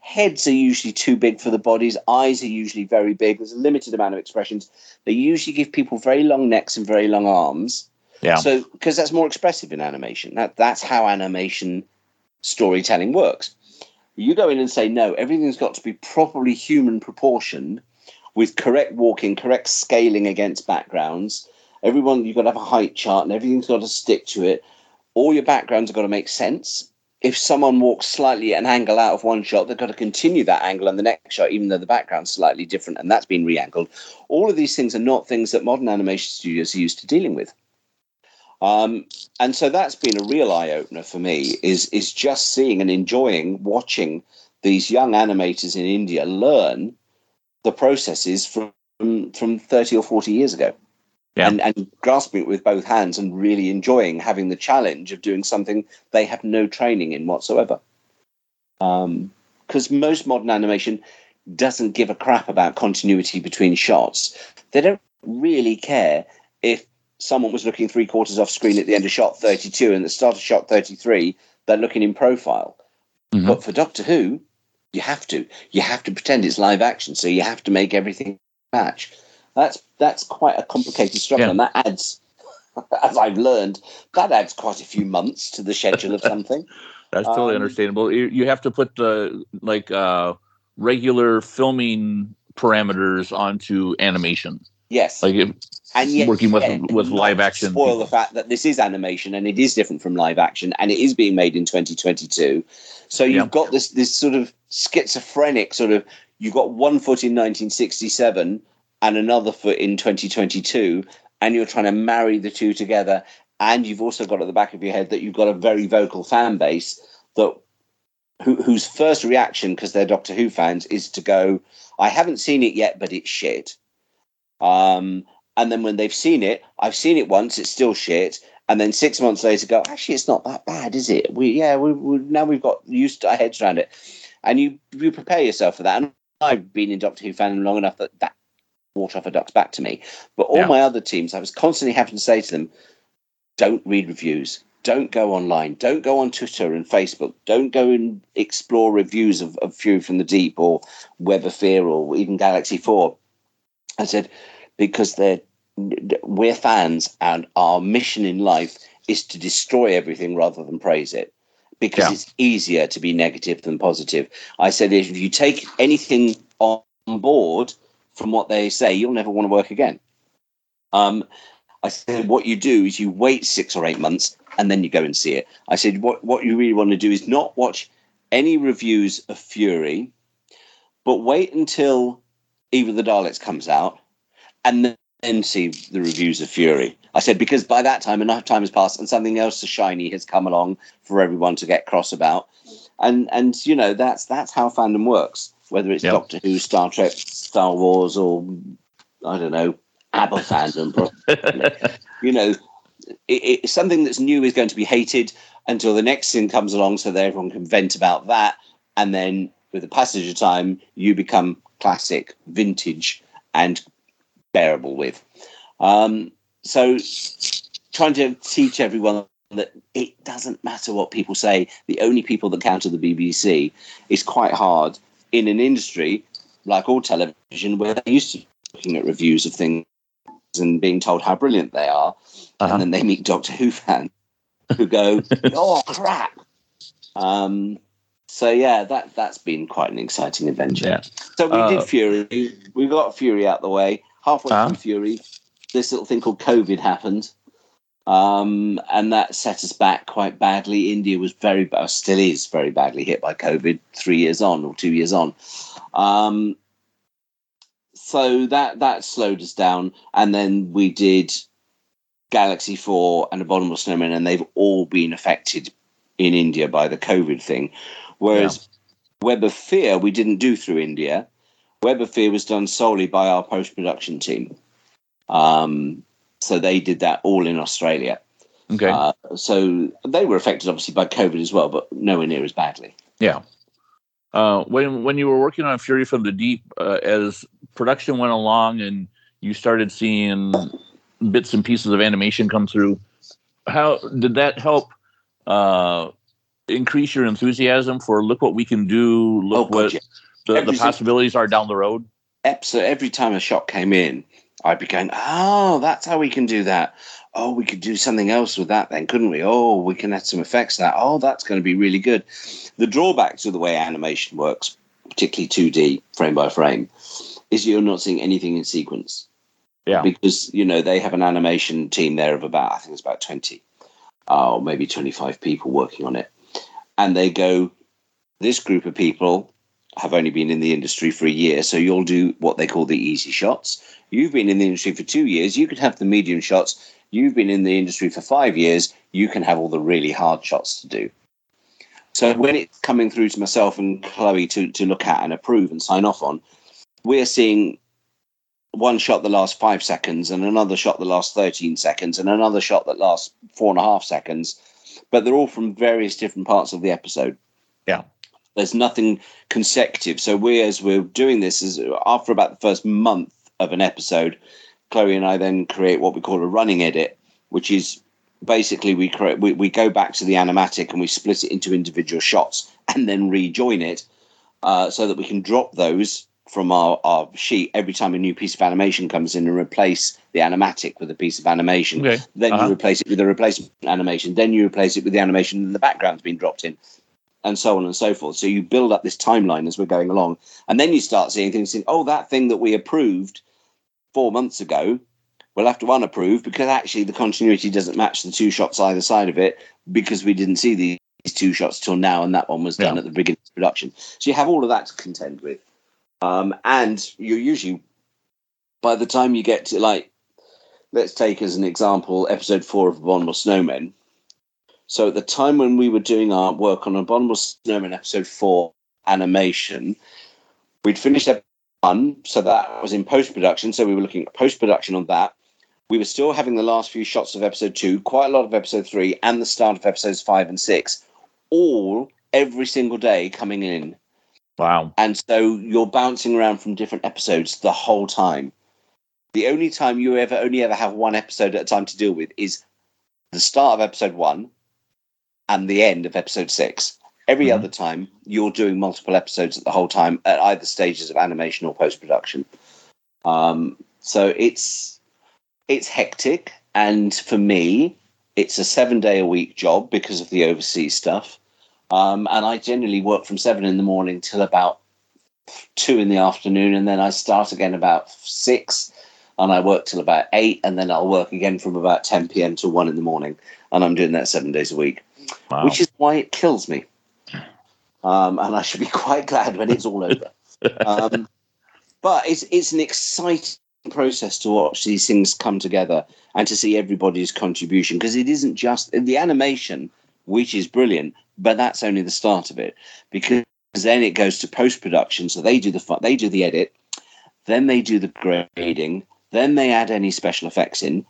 heads are usually too big for the bodies. Eyes are usually very big. There's a limited amount of expressions. They usually give people very long necks and very long arms. Yeah. So because that's more expressive in animation. That that's how animation storytelling works. You go in and say no. Everything's got to be properly human proportioned, with correct walking, correct scaling against backgrounds. Everyone, you've got to have a height chart, and everything's got to stick to it. All your backgrounds have got to make sense if someone walks slightly at an angle out of one shot, they've got to continue that angle in the next shot, even though the background's slightly different and that's been re-angled. All of these things are not things that modern animation studios are used to dealing with. Um, and so that's been a real eye opener for me. Is is just seeing and enjoying watching these young animators in India learn the processes from from thirty or forty years ago yeah. and, and grasping it with both hands and really enjoying having the challenge of doing something they have no training in whatsoever. Because um, most modern animation doesn't give a crap about continuity between shots. They don't really care if someone was looking three quarters off screen at the end of shot 32 and the start of shot 33, they're looking in profile. Mm-hmm. But for Doctor Who, you have to. You have to pretend it's live action, so you have to make everything match. That's that's quite a complicated structure, yeah. and that adds, [LAUGHS] as I've learned, that adds quite a few months to the schedule of something. [LAUGHS] that's totally um, understandable. You, you have to put the like uh, regular filming parameters onto animation. Yes, like and yet, working with with live action. Spoil the fact that this is animation and it is different from live action, and it is being made in 2022. So you've yeah. got this this sort of schizophrenic sort of. You've got one foot in 1967 and another foot in 2022 and you're trying to marry the two together and you've also got at the back of your head that you've got a very vocal fan base that who, whose first reaction because they're doctor who fans is to go i haven't seen it yet but it's shit um, and then when they've seen it i've seen it once it's still shit and then six months later go actually it's not that bad is it we yeah we, we now we've got used to our heads around it and you you prepare yourself for that and i've been in doctor who fan long enough that that water off a duck's back to me. But all yeah. my other teams, I was constantly having to say to them, don't read reviews. Don't go online. Don't go on Twitter and Facebook. Don't go and explore reviews of, of Fury from the Deep or Web of Fear or even Galaxy 4. I said, because they're we're fans and our mission in life is to destroy everything rather than praise it because yeah. it's easier to be negative than positive. I said if you take anything on board from what they say, you'll never want to work again. Um, I said, what you do is you wait six or eight months and then you go and see it. I said, what, what you really want to do is not watch any reviews of Fury, but wait until Eve the Daleks comes out and then see the reviews of Fury. I said, because by that time, enough time has passed and something else shiny has come along for everyone to get cross about. And, and you know, that's, that's how fandom works whether it's yep. Doctor Who, Star Trek, Star Wars, or I don't know, ABBA fandom. [LAUGHS] you know, it, it, something that's new is going to be hated until the next thing comes along, so that everyone can vent about that, and then with the passage of time, you become classic, vintage, and bearable with. Um, so, trying to teach everyone that it doesn't matter what people say. The only people that count are the BBC is quite hard in an industry like all television where they're used to looking at reviews of things and being told how brilliant they are, uh-huh. and then they meet Doctor Who fans who go, [LAUGHS] "Oh crap!" Um, so yeah, that that's been quite an exciting adventure. Yeah. So we uh, did Fury. We got Fury out the way. Halfway uh-huh. through Fury, this little thing called COVID happened. Um, and that set us back quite badly. India was very, uh, still is very badly hit by COVID three years on or two years on. Um, so that that slowed us down, and then we did Galaxy Four and Abominable Snowman, and they've all been affected in India by the COVID thing. Whereas yeah. Web of Fear we didn't do through India. Web of Fear was done solely by our post production team. Um, so they did that all in Australia. Okay. Uh, so they were affected obviously by COVID as well, but nowhere near as badly. Yeah. Uh, when when you were working on Fury from the Deep, uh, as production went along and you started seeing bits and pieces of animation come through, how did that help uh, increase your enthusiasm for look what we can do, look Oh, God, what yeah. the, the possibilities are down the road? episode every time a shot came in, I'd be going, "Oh, that's how we can do that. Oh, we could do something else with that, then, couldn't we? Oh, we can add some effects to that. Oh, that's going to be really good." The drawback to the way animation works, particularly two D frame by frame, is you're not seeing anything in sequence. Yeah. because you know they have an animation team there of about I think it's about twenty, uh, or maybe twenty five people working on it, and they go, this group of people have only been in the industry for a year, so you'll do what they call the easy shots. You've been in the industry for two years, you could have the medium shots. You've been in the industry for five years, you can have all the really hard shots to do. So when it's coming through to myself and Chloe to, to look at and approve and sign off on, we're seeing one shot that lasts five seconds and another shot that lasts 13 seconds and another shot that lasts four and a half seconds. But they're all from various different parts of the episode. Yeah. There's nothing consecutive. So we, as we're doing this, is after about the first month of an episode, Chloe and I then create what we call a running edit, which is basically we create we, we go back to the animatic and we split it into individual shots and then rejoin it uh, so that we can drop those from our, our sheet every time a new piece of animation comes in and replace the animatic with a piece of animation. Okay. Then Uh-huh. you replace it with a replacement animation. Then you replace it with the animation and the background's been dropped in, and so on and so forth. So you build up this timeline as we're going along, and then you start seeing things. Saying, oh, that thing that we approved four months ago, we'll have to unapprove because actually the continuity doesn't match the two shots either side of it because we didn't see these two shots till now, and that one was done Yeah. at the beginning of production. So you have all of that to contend with, um, and you're usually by the time you get to like let's take as an example episode four of Abominable Snowmen. So at the time when we were doing our work on Abominable Snowmen episode four animation, we'd finished episode one, so that was in post production. So we were looking at post production on that. We were still having the last few shots of episode two, quite a lot of episode three, and the start of episodes five and six, all every single day coming in Wow. and so you're bouncing around from different episodes the whole time. The only time you ever only ever have one episode at a time to deal with is the start of episode one and the end of episode six. Every Mhm. other time, you're doing multiple episodes at the whole time at either stages of animation or post production. Um, so it's it's hectic, and for me, it's a seven day a week job because of the overseas stuff. Um, and I generally work from seven in the morning till about two in the afternoon, and then I start again about six, and I work till about eight, and then I'll work again from about ten p.m. till one in the morning, and I'm doing that seven days a week, Wow. which is why it kills me. Um, and I should be [LAUGHS] quite glad when it's all over. um, but it's it's an exciting process to watch these things come together and to see everybody's contribution because it isn't just the animation, which is brilliant, but that's only the start of it because then it goes to post production. So they do the they do the edit, then they do the grading, then they add any special effects in,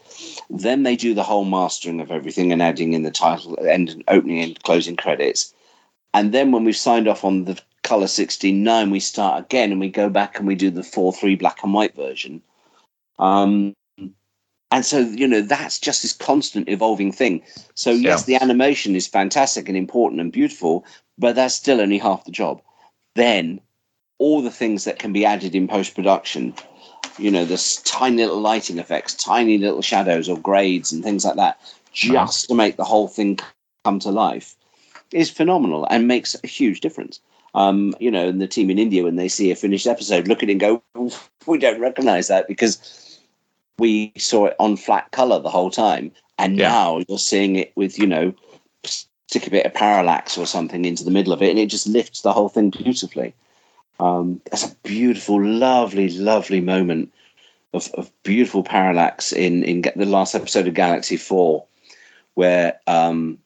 then they do the whole mastering of everything and adding in the title and opening and closing credits. And then when we've signed off on the color 16.9, we start again and we go back and we do the 4-3 black and white version. Um, and so, you know, that's just this constant evolving thing. So, yes, the animation is fantastic and important and beautiful, but that's still only half the job. Then, all the things that can be added in post production, you know, the tiny little lighting effects, tiny little shadows or grades and things like that, just to make the whole thing come to life, is phenomenal and makes a huge difference. Um, you know, and the team in India, when they see a finished episode, look at it and go, we don't recognize that because we saw it on flat color the whole time. And Yeah. now you're seeing it with, you know, stick a bit of parallax or something into the middle of it, and it just lifts the whole thing beautifully. Um, that's a beautiful, lovely, lovely moment of, of beautiful parallax in, in the last episode of Galaxy 4, where um,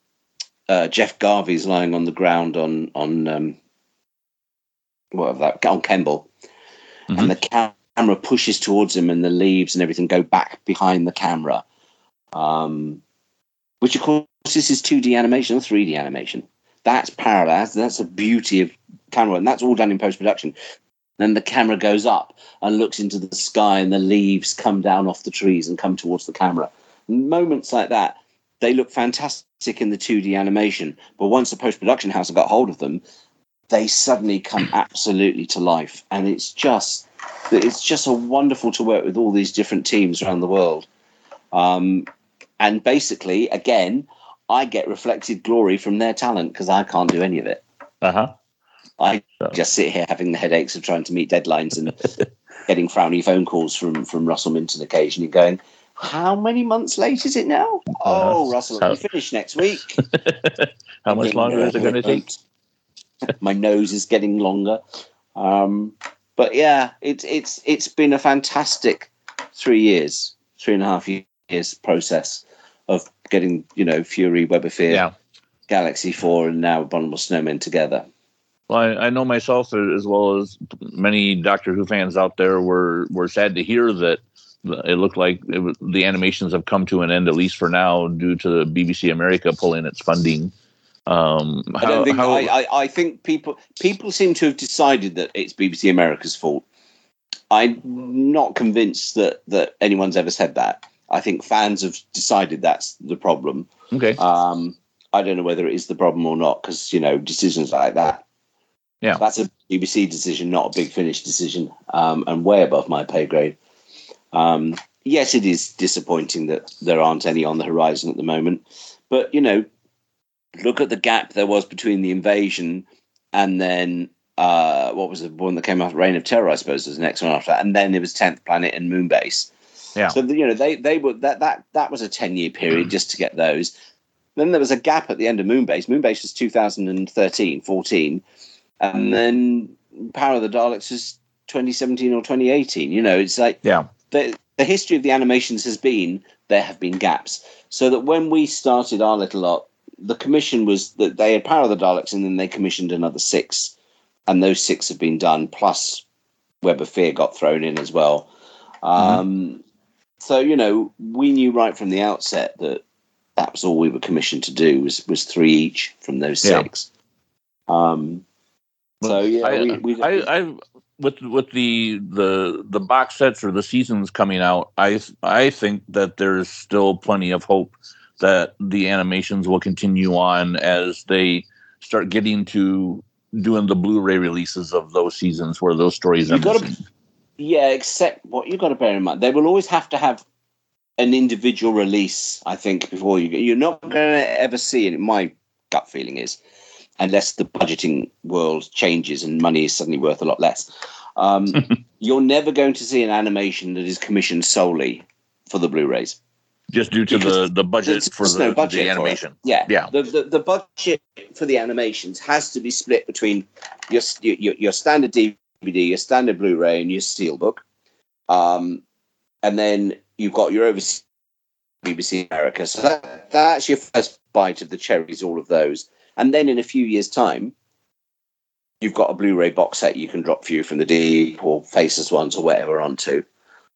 uh, Jeff Garvey's lying on the ground on, on um, whatever that, on Kembel, Mhm. and the camera pushes towards him, and the leaves and everything go back behind the camera. Um, which, of course, this is 2D animation or 3D animation. That's parallel. That's the beauty of camera, and that's all done in post production. Then the camera goes up and looks into the sky, and the leaves come down off the trees and come towards the camera. Moments like that they look fantastic in the 2D animation, but once the post production house got hold of them, they suddenly come absolutely to life, and it's just it's just a wonderful to work with all these different teams around the world. Um, and basically, again, I get reflected glory from their talent because I can't do any of it. Uh huh. I just sit here having the headaches of trying to meet deadlines and [LAUGHS] getting frowny phone calls from from Russell Minton occasionally, going, "How many months late is it now? Uh, oh, Russell, so, we finish next week. [LAUGHS] How much longer is it going to take? [LAUGHS] My nose is getting longer. Um, but yeah, it's it's it's been a fantastic three years, three and a half years process of getting you know Fury, Web of Fear, yeah. Galaxy Four, and now Abominable Snowmen together. Well, I, I, know myself as well as many Doctor Who fans out there were were sad to hear that it looked like it the animations have come to an end, at least for now, due to BBC America pulling its funding. Um, how, I don't think. How, I, I, think people people seem to have decided that it's BBC America's fault. I'm not convinced that that anyone's ever said that. I think fans have decided that's the problem. Okay. Um, I don't know whether it is the problem or not because you know decisions like that yeah, that's a BBC decision, not a Big Finish decision, um, and way above my pay grade. Um, yes, it is disappointing that there aren't any on the horizon at the moment, but you know, look at the gap there was between the invasion and then uh, what was the one that came after Reign of Terror? I suppose was the next one after that, and then it was Tenth Planet and Moonbase. Yeah. So you know they they were that that that was a ten year period mm. just to get those. Then there was a gap at the end of Moonbase. Moonbase was 2013, 14 and then Power of the Daleks is 2017 or 2018. You know, it's like yeah. The, the history of the animations has been there have been gaps, so that when we started our little lot, the commission was that they had Power of the Daleks, and then they commissioned another six, and those six have been done. Plus, Web of Fear got thrown in as well. Mm-hmm. Um, so you know, we knew right from the outset that that was all we were commissioned to do was was three each from those six. Yeah. Um, so yeah, I, we, we, I, I, with with the the the box sets or the seasons coming out, I I think that there's still plenty of hope that the animations will continue on as they start getting to doing the Blu-ray releases of those seasons where those stories are Yeah, except what you've got to bear in mind, they will always have to have an individual release. I think before you you're not going to ever see it. My gut feeling is unless the budgeting world changes and money is suddenly worth a lot less. Um, [LAUGHS] you're never going to see an animation that is commissioned solely for the Blu-rays. Just due to the, the budget for the, no budget the animation. Yeah. Yeah. The, the, the, budget for the animations has to be split between your, your, your standard DVD, your standard Blu-ray, and your Steelbook. Um, and then you've got your overseas BBC America. So that, that's your first bite of the cherries, all of those. And then in a few years' time, you've got a Blu-ray box set you can drop for you from the deep or Faceless Ones or whatever onto.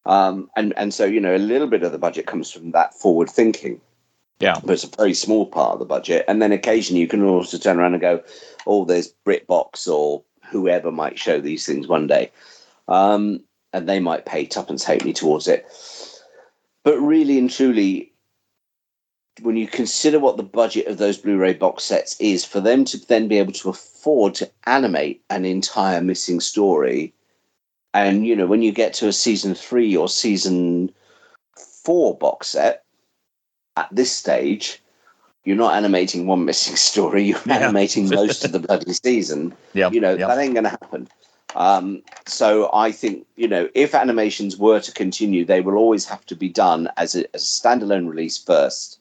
Um, and and so you know a little bit of the budget comes from that forward thinking. Yeah, but it's a very small part of the budget. And then occasionally you can also turn around and go, "Oh, there's BritBox or whoever might show these things one day," um, and they might pay tuppence halfpenny towards it. But really and truly, when you consider what the budget of those Blu-ray box sets is, for them to then be able to afford to animate an entire missing story, and you know when you get to a season three or season four box set, at this stage, you're not animating one missing [LAUGHS] story; you're yeah. animating [LAUGHS] most of the bloody season. Yeah, you know that ain't going to happen. Um, so I think you know if animations were to continue, they will always have to be done as a, as a standalone release first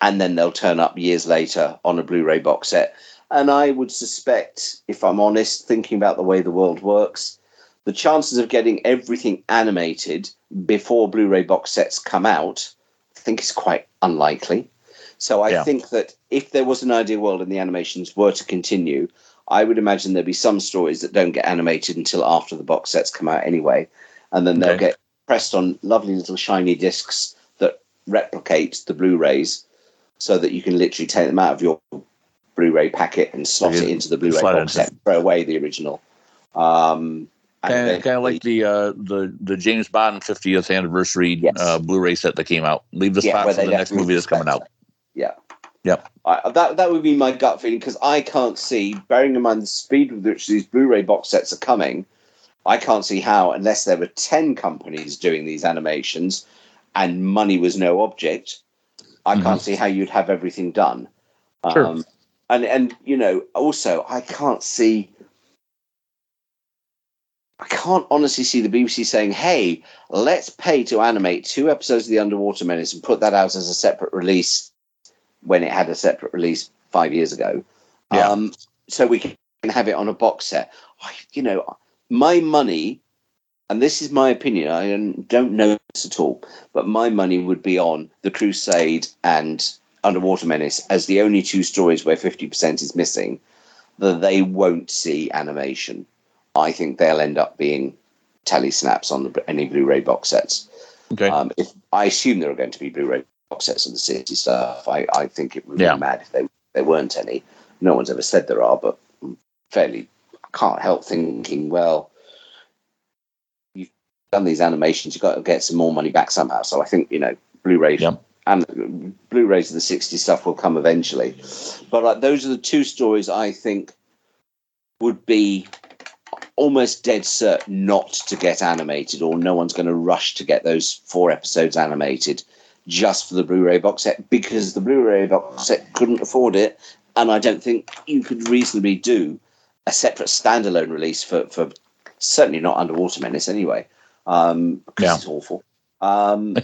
and then they'll turn up years later on a Blu ray box set. And I would suspect, if I'm honest, thinking about the way the world works, the chances of getting everything animated before Blu ray box sets come out, I think is quite unlikely. So I yeah. think that if there was an ideal world and the animations were to continue, I would imagine there'd be some stories that don't get animated until after the box sets come out anyway. And then they'll okay. get pressed on lovely little shiny discs that replicate the Blu rays so that you can literally take them out of your Blu-ray packet and slot it into the Blu-ray box set, throw away the original. Um, kind of, kind of like the uh, the the James Bond 50th anniversary yes. uh, Blu-ray set that came out. Leave the spot yeah, for the next movie that's coming out. Yeah. Yep. I, that that would be my gut feeling because I can't see, bearing in mind the speed with which these Blu-ray box sets are coming, I can't see how, unless there were ten companies doing these animations, and money was no object, I Mhm. can't see how you'd have everything done. Sure. Um, and and you know, also I can't see. I can't honestly see the BBC saying, "Hey, let's pay to animate two episodes of the Underwater Menace and put that out as a separate release when it had a separate release five years ago, Yeah. um, so we can have it on a box set." I, you know, my money, and this is my opinion. I don't know this at all, but my money would be on the Crusade and Underwater Menace as the only two stories where fifty percent is missing. That they won't see animation. I think they'll end up being telly snaps on the, any Blu-ray box sets. Okay. Um, if I assume there are going to be Blu-ray box sets of the city stuff, I, I think it would Yeah. be mad if there, there weren't any. No one's ever said there are, but I'm fairly can't help thinking, well, you've done these animations, you've got to get some more money back somehow. So I think you know, Blu-ray Yep. and Blu-rays of the '60s stuff will come eventually. But like, those are the two stories I think would be almost dead cert not to get animated, or no one's going to rush to get those four episodes animated just for the Blu-ray box set because the Blu-ray box set couldn't afford it, and I don't think you could reasonably do a separate standalone release for for certainly not Underwater Menace anyway, um, because Yeah. it's awful. Um,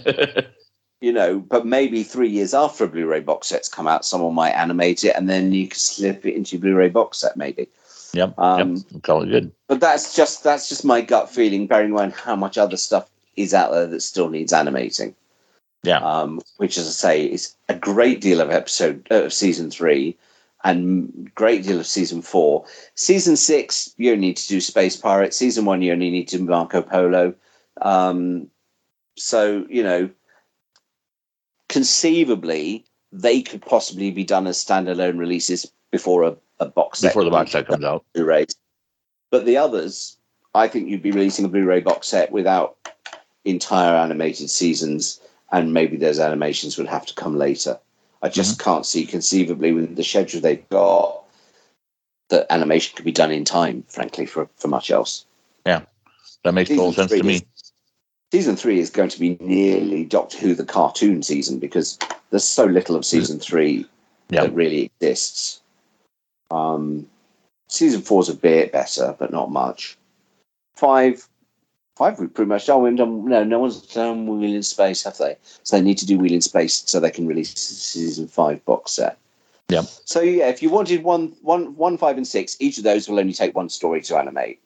[LAUGHS] you know, but maybe three years after a Blu-ray box set's come out, someone might animate it, and then you could slip it into your Blu-ray box set, maybe. Yep. Um, yep. Call it good. But that's just that's just my gut feeling, bearing in mind how much other stuff is out there that still needs animating. Yeah. Um, which, as I say, is a great deal of episode uh, of season three, and great deal of season four. Season six, you only need to do Space Pirate. Season one, you only need to do Marco Polo. Um, so you know, conceivably, they could possibly be done as standalone releases before a, a box set Before the box set comes out. Blu-rays. But the others, I think you'd be releasing a Blu-ray box set without entire animated seasons, and maybe those animations would have to come later. I just mm-hmm. can't see conceivably with the schedule they've got that animation could be done in time, frankly, for, for much else. Yeah, that makes total sense to me. is- Season three is going to be nearly Doctor Who the cartoon season because there's so little of season mm-hmm. three Yeah. that really exists. Um, season four's a bit better, but not much. Five, five we pretty much done. We've done no, no one's done Wheel in Space, have they? So they need to do Wheel in Space so they can release the season five box set. Yeah. So yeah, if you wanted one, one, one, five, and six, each of those will only take one story to animate.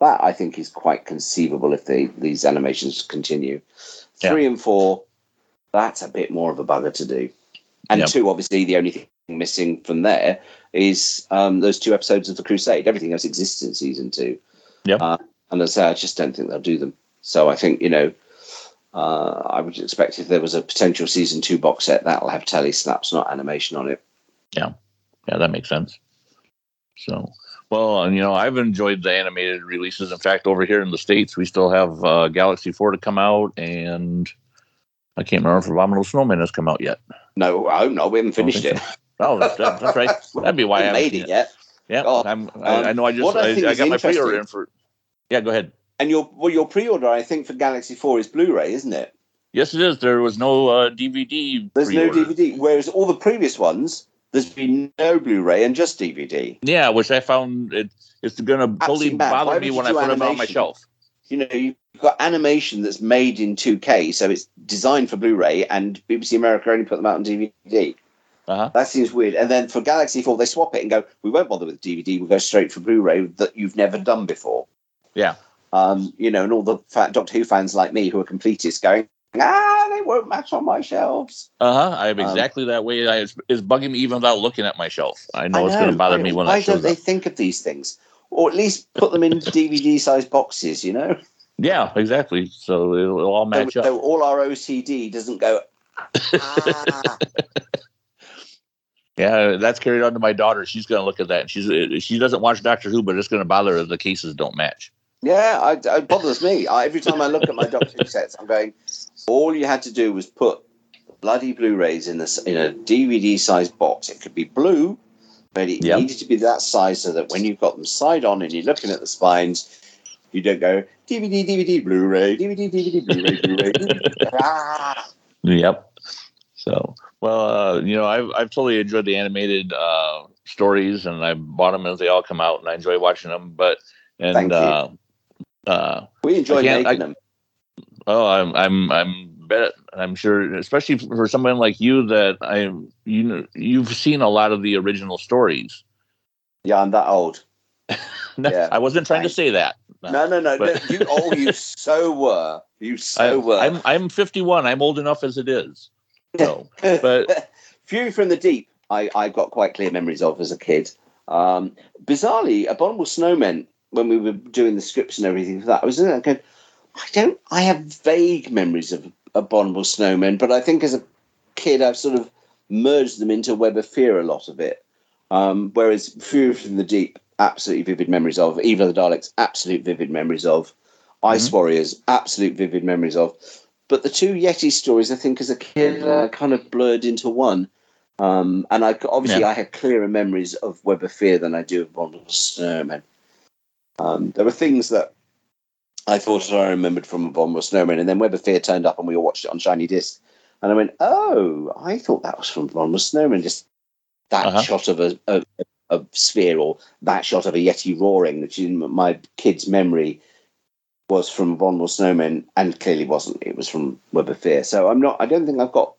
That I think is quite conceivable if they, these animations continue. Yeah. Three and four, that's a bit more of a bugger to do. And Yep. two, obviously, the only thing missing from there is um, those two episodes of the Crusade. Everything else exists in season two. Yep. Uh, and as I say, I just don't think they'll do them. So I think you know, uh, I would expect if there was a potential season two box set, that'll have telly snaps, not animation on it. Yeah, Yeah, that makes sense. So, well, and you know, I've enjoyed the animated releases. In fact, over here in the states, we still have uh, Galaxy Four to come out, and I can't remember if Abominable Snowman has come out yet. No, I hope not. We haven't finished it. Oh, that's, right. [LAUGHS] That'd be why I haven't made it yet. Yeah, Oh, I'm, I, I know. I just I I, think I got my pre-order in for. Yeah, go ahead. And your well, your pre-order, I think, for Galaxy Four is Blu-ray, isn't it? Yes, it is. There was no uh, DVD. There's no pre-order. DVD. Whereas all the previous ones, there's been no Blu-ray and just DVD. Yeah, which I found it, it's going to totally bother me when I put them on my shelf. You know, you've got animation that's made in 2K, so it's designed for Blu-ray, and BBC America only put them out on DVD. Uh-huh. That seems weird. And then for Galaxy 4, they swap it and go, we won't bother with DVD, we'll go straight for Blu-ray that you've never done before. Yeah. Um, you know, and all the fa- Doctor Who fans like me who are completists going, ah, they won't match on my shelves. Uh huh. I am Um, exactly that way. I, it's, it's bugging me even without looking at my shelf. I know, I it's going to bother Why- me when Why that shows don't they up. think of these things? Or at least put them in [LAUGHS] DVD-sized boxes, you know? Yeah, exactly. So it'll, it'll all match so, up. so all our OCD doesn't go, [LAUGHS] ah. Yeah, that's carried on to my daughter. She's going to look at that. And she's she doesn't watch Doctor Who, but it's going to bother her if the cases don't match. Yeah, I, it bothers me. I, every time I look at my Doctor Who sets, I'm going. All you had to do was put bloody Blu-rays in a in a DVD sized box. It could be blue, but it Yep. needed to be that size so that when you've got them side on and you're looking at the spines, you don't go DVD, DVD, Blu-ray, DVD, DVD, Blu-ray, Blu-ray. DVD. [LAUGHS] ah! Yep. So, well, uh, you know, I've I've totally enjoyed the animated uh, stories, and I bought them as they all come out, and I enjoy watching them. But and Thank uh, uh, We enjoy making I- them. oh, I'm I'm I'm bet I'm sure, especially for someone like you that I you know you've seen a lot of the original stories. Yeah, I'm that old. [LAUGHS] Yeah. I wasn't trying to say that. No, no, no. But- no you, oh, you so were. You [LAUGHS] I, so were. I'm I'm 51. I'm old enough as it is. So, but [LAUGHS] Fury from the Deep, I, I got quite clear memories of as a kid. Um, bizarrely, Abominable Snowmen, when we were doing the scripts and everything for that, I was there going, I don't, I have vague memories of Abominable Snowmen, but I think as a kid, I've sort of merged them into Web of Fear, a lot of it. Um, whereas Fury from the Deep, absolutely vivid memories of. Evil of the Daleks, absolute vivid memories of. Ice Warriors, absolute vivid memories of. But the two Yeti stories, I think, as a kid, uh, kind of blurred into one. Um, and I obviously Yeah. I had clearer memories of Web of Fear than I do of Abominable Snowmen. Um, there were things that I thought I remembered from Abominable Snowmen, and then Web of Fear turned up, and we all watched it on shiny disc. And I went, "Oh, I thought that was from Abominable Snowmen." Just that Uh-huh. shot of a, a, a sphere, or that shot of a Yeti roaring, which in my kid's memory was from Abominable Snowmen, and clearly wasn't. It was from Web of Fear. So I'm not. I don't think I've got.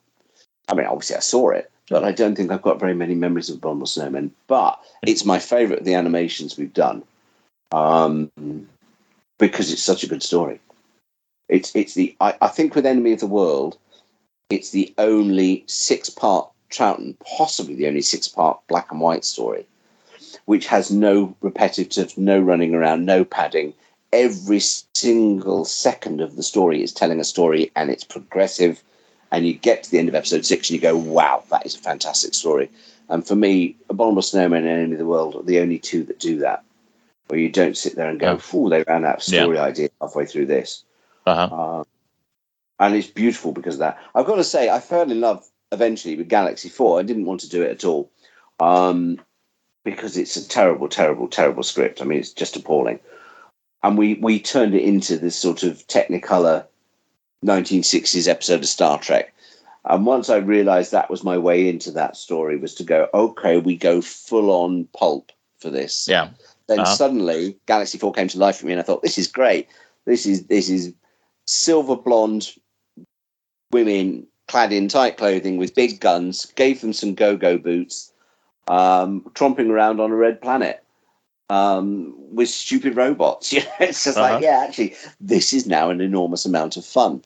I mean, obviously I saw it, but I don't think I've got very many memories of Abominable Snowmen. But it's my favourite of the animations we've done, um, because it's such a good story. It's it's the I, I think with Enemy of the World, it's the only six part Troughton, possibly the only six part black and white story, which has no repetitive, no running around, no padding. Every single second of the story is telling a story, and it's progressive. And you get to the end of episode six, and you go, "Wow, that is a fantastic story." And for me, Abominable Snowman and Enemy of the World are the only two that do that, where you don't sit there and go, Yeah. "Fool, they ran out of Yeah. story idea halfway through this." uh-huh. Um, and it's beautiful because of that. I've got to say, I fell in love eventually with Galaxy 4. I didn't want to do it at all um, because it's a terrible, terrible, terrible script. I mean, it's just appalling. And we, we turned it into this sort of Technicolor 1960s episode of Star Trek. And once I realized that was my way into that story, was to go, okay, we go full on pulp for this yeah. then Uh-huh. suddenly Galaxy 4 came to life for me and I thought this is great this is this is silver blonde women clad in tight clothing with big guns gave them some go-go boots um tromping around on a red planet um with stupid robots [LAUGHS] you know it's just Uh-huh. like yeah actually this is now an enormous amount of fun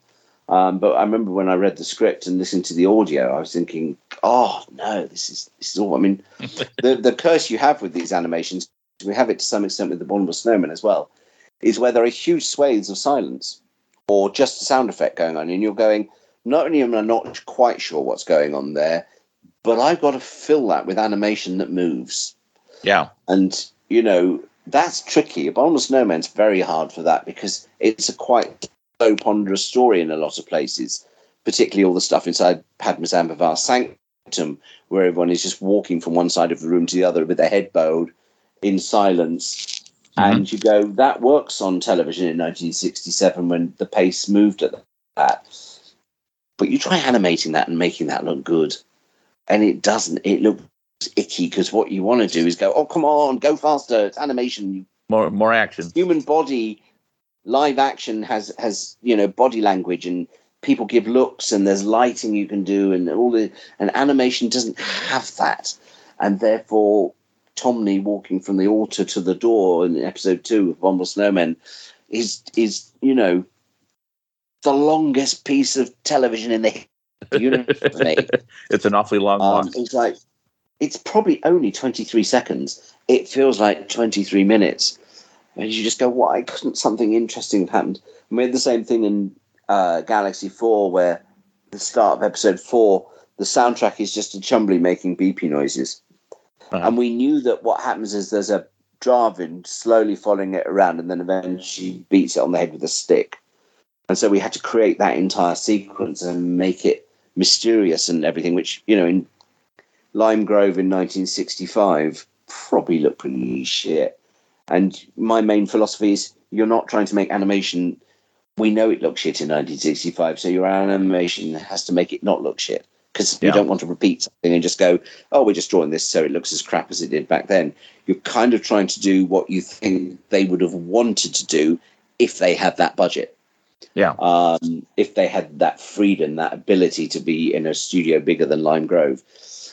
um, but I remember when I read the script and listened to the audio, I was thinking, "Oh no, this is this is all." I mean, [LAUGHS] the the curse you have with these animations we have it to some extent with the Abominable Snowman as well, is where there are huge swathes of silence or just a sound effect going on, and you're going, not only am I not quite sure what's going on there, but I've got to fill that with animation that moves. Yeah. And, you know, that's tricky. Abominable Snowman's very hard for that because it's a quite slow, ponderous story in a lot of places, particularly all the stuff inside Padmasambhava's sanctum, where everyone is just walking from one side of the room to the other with their head bowed in silence. Mm-hmm. And you go, that works on television in 1967 when the pace moved at that. But you try animating that and making that look good, and it doesn't. It looks icky because what you want to do is go, oh, come on, go faster. It's animation. More more action. Human body, live action has has you know body language and people give looks and there's lighting you can do and all the and animation doesn't have that, and therefore Thonmi walking from the altar to the door in episode two of Bomble Snowmen is is you know the longest piece of television in the universe for me. [LAUGHS] It's an awfully long Um, one. it's like it's probably only 23 seconds. It feels like 23 minutes. And you just go, why couldn't something interesting have happened? And we had the same thing in uh, Galaxy 4, where the start of episode 4, the soundtrack is just a Chumbly making beepy noises. Uh-huh. And we knew that what happens is there's a Drahvin slowly following it around and then eventually beats it on the head with a stick. And so we had to create that entire sequence and make it mysterious and everything, which you know in Lime Grove in 1965 probably looked pretty shit. And my main philosophy is you're not trying to make animation. We know it looks shit in 1965, so your animation has to make it not look shit because Yeah. you don't want to repeat something and just go, oh, we're just drawing this so it looks as crap as it did back then. You're kind of trying to do what you think they would have wanted to do if they had that budget. Yeah. Um, if they had that freedom, that ability to be in a studio bigger than Lime Grove.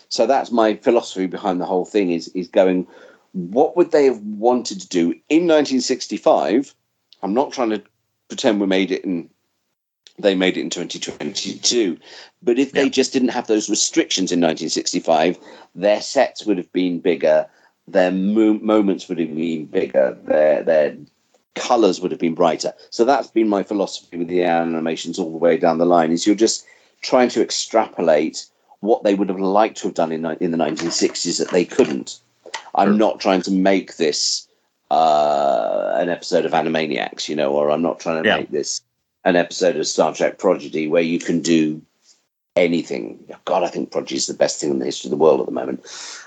So that's my philosophy behind the whole thing is is going, what would they have wanted to do in 1965? I'm not trying to pretend we made it in they made it in 2022. But if they just didn't have those restrictions in 1965, their sets would have been bigger, their mo- moments would have been bigger, their their colors would have been brighter. So that's been my philosophy with the animations all the way down the line. Is you're just trying to extrapolate what they would have liked to have done in in the 1960s that they couldn't. I'm Sure. not trying to make this uh, an episode of Animaniacs, you know, or I'm not trying to Yeah. make this an episode of Star Trek Prodigy where you can do anything. God, I think Prodigy is the best thing in the history of the world at the moment,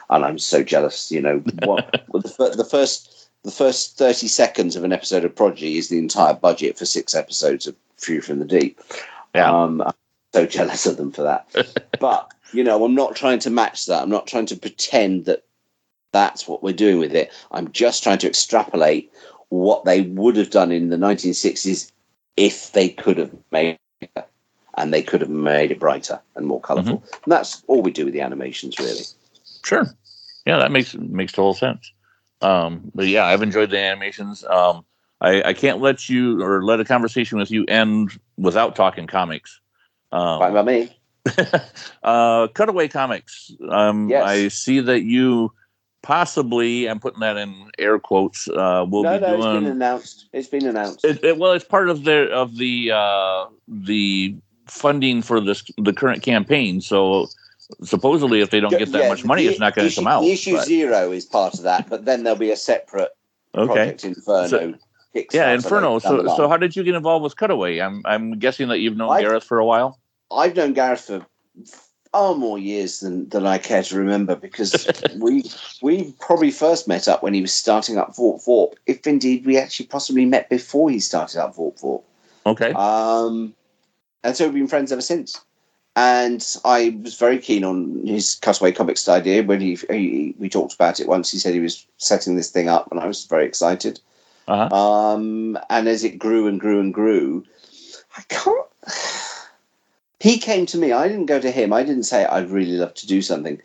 and I'm so jealous. You know, [LAUGHS] what well, the, the first the first thirty seconds of an episode of Prodigy is the entire budget for six episodes of Fury from the Deep. Yeah. Um, I'm so jealous of them for that. [LAUGHS] but you know, I'm not trying to match that. I'm not trying to pretend that that's what we're doing with it. I'm just trying to extrapolate what they would have done in the 1960s if they could have made it, and they could have made it brighter and more colorful. And that's all we do with the animations, really. Sure. Yeah, that makes makes total sense. Um, but yeah, I've enjoyed the animations. Um, I, I can't let you or let a conversation with you end without talking comics. Fine Um, by me. [LAUGHS] uh, Cutaway Comics. Um, Yes. I see that you possibly, I'm putting that in air quotes, uh, will no, be no, it's been doing. announced. It's been announced. It, it, well, it's part of the of the uh, the funding for this the current campaign. So supposedly, if they don't get that Yeah, much money, the it's not going to come out. Issue but- zero is part of that, but then there'll be a separate okay. Project Inferno. So- Yeah, Inferno. So, so how did you get involved with Cutaway? I'm, I'm guessing that you've known I- Gareth for a while. I've known Gareth for far more years than, than I care to remember because [LAUGHS] we we probably first met up when he was starting up Fort Thorpe, if indeed we actually possibly met before he started up Fort Thorpe. Okay. Um, and so we've been friends ever since. And I was very keen on his Cutaway Comics idea when he, he we talked about it once. He said he was setting this thing up, and I was very excited. Uh-huh. Um, and as it grew and grew and grew, I can't. He came to me. I didn't go to him. I didn't say I'd really love to do something.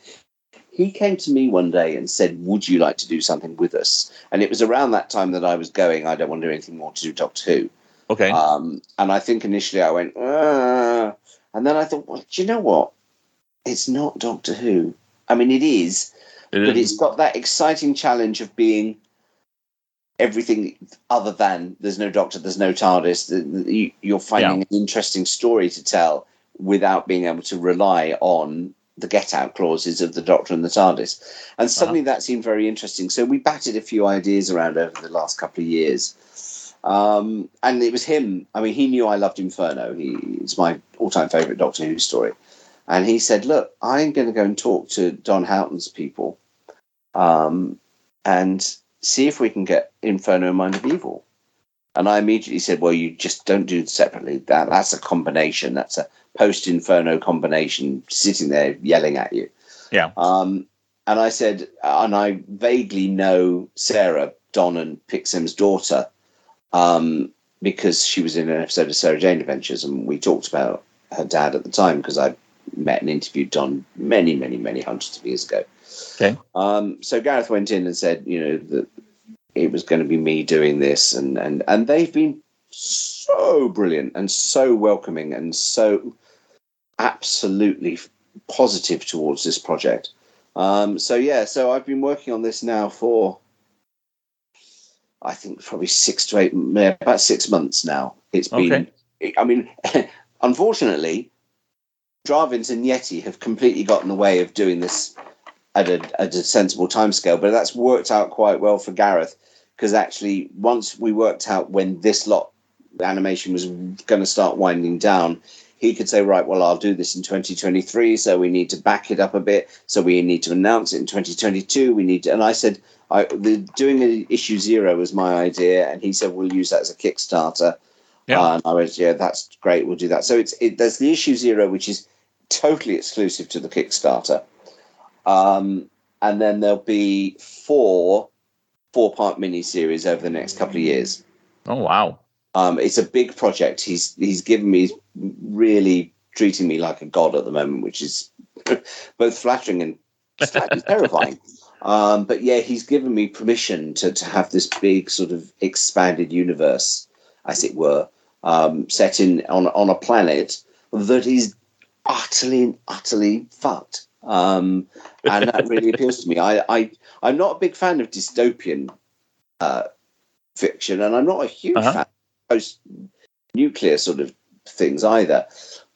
He came to me one day and said, "Would you like to do something with us?" And it was around that time that I was going. I don't want to do anything more to do Doctor Who. Okay. Um, and I think initially I went, uh, and then I thought, well, do you know what? It's not Doctor Who. I mean, it is, It but is- it's got that exciting challenge of being everything other than there's no Doctor, there's no TARDIS. The, the, you, you're finding an interesting story to tell without being able to rely on the get out clauses of the Doctor and the TARDIS. And suddenly that seemed very interesting. So we batted a few ideas around over the last couple of years. Um, and it was him. I mean, he knew I loved Inferno. He, it's my all-time favorite Doctor Who story. And he said, "Look, I'm going to go and talk to Don Houghton's people, um, and see if we can get Inferno and Mind of Evil." And I immediately said, "Well, you just don't do it separately. That that's a combination. That's a post-Inferno combination, sitting there yelling at you." Yeah. Um, and I said, and I vaguely know Sarah, Don and Pik-Sen's daughter, um, because she was in an episode of Sarah Jane Adventures, and we talked about her dad at the time because I met and interviewed Don many, many, many hundreds of years ago. Okay. Um, so Gareth went in and said, you know, that it was going to be me doing this, and and and they've been so brilliant and so welcoming and so absolutely positive towards this project. Um, so yeah, so I've been working on this now for I think probably six to eight, about six months now. It's been, I mean, [LAUGHS] unfortunately, Drahvins and Yeti have completely got in the way of doing this at a, at a sensible timescale, but that's worked out quite well for Gareth because actually, once we worked out when this lot, the animation was going to start winding down, he could say, right, well, I'll do this in 2023, so we need to back it up a bit. So we need to announce it in 2022. We need to, and I said, I, the, doing the issue zero was my idea, and he said we'll use that as a Kickstarter. Yeah. Uh, and I went, yeah, that's great. We'll do that. So it's it, there's the issue zero, which is totally exclusive to the Kickstarter, um, and then there'll be four four part mini series over the next couple of years. Oh wow. Um, it's a big project. He's he's given me really treating me like a god at the moment, which is [LAUGHS] both flattering and slightly terrifying. [LAUGHS] Um, but yeah, he's given me permission to to have this big sort of expanded universe, as it were, um, set in on on a planet that is utterly and utterly fucked. Um, [LAUGHS] and that really appeals to me. I, I I'm not a big fan of dystopian uh, fiction, and I'm not a huge Uh-huh. fan of post nuclear sort of things either.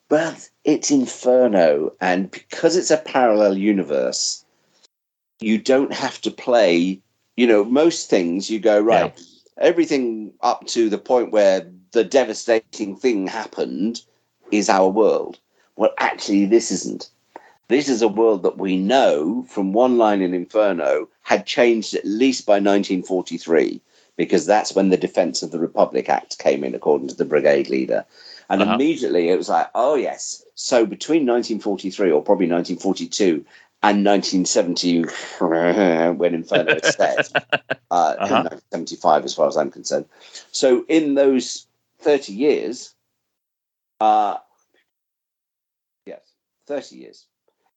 But it's Inferno, and because it's a parallel universe, you don't have to play. You know, most things you go right. Everything up to the point where the devastating thing happened is our world. Well, actually, this isn't. This is a world that we know from one line in Inferno had changed at least by 1943, because that's when the Defense of the Republic Act came in, according to the brigade leader. And Uh-huh. immediately it was like, oh, yes. So between 1943 or probably 1942 and 1970, [LAUGHS] when Inferno is set, [LAUGHS] uh, Uh-huh. 1975, as far as I'm concerned. So in those 30 years, uh, yes, 30 years.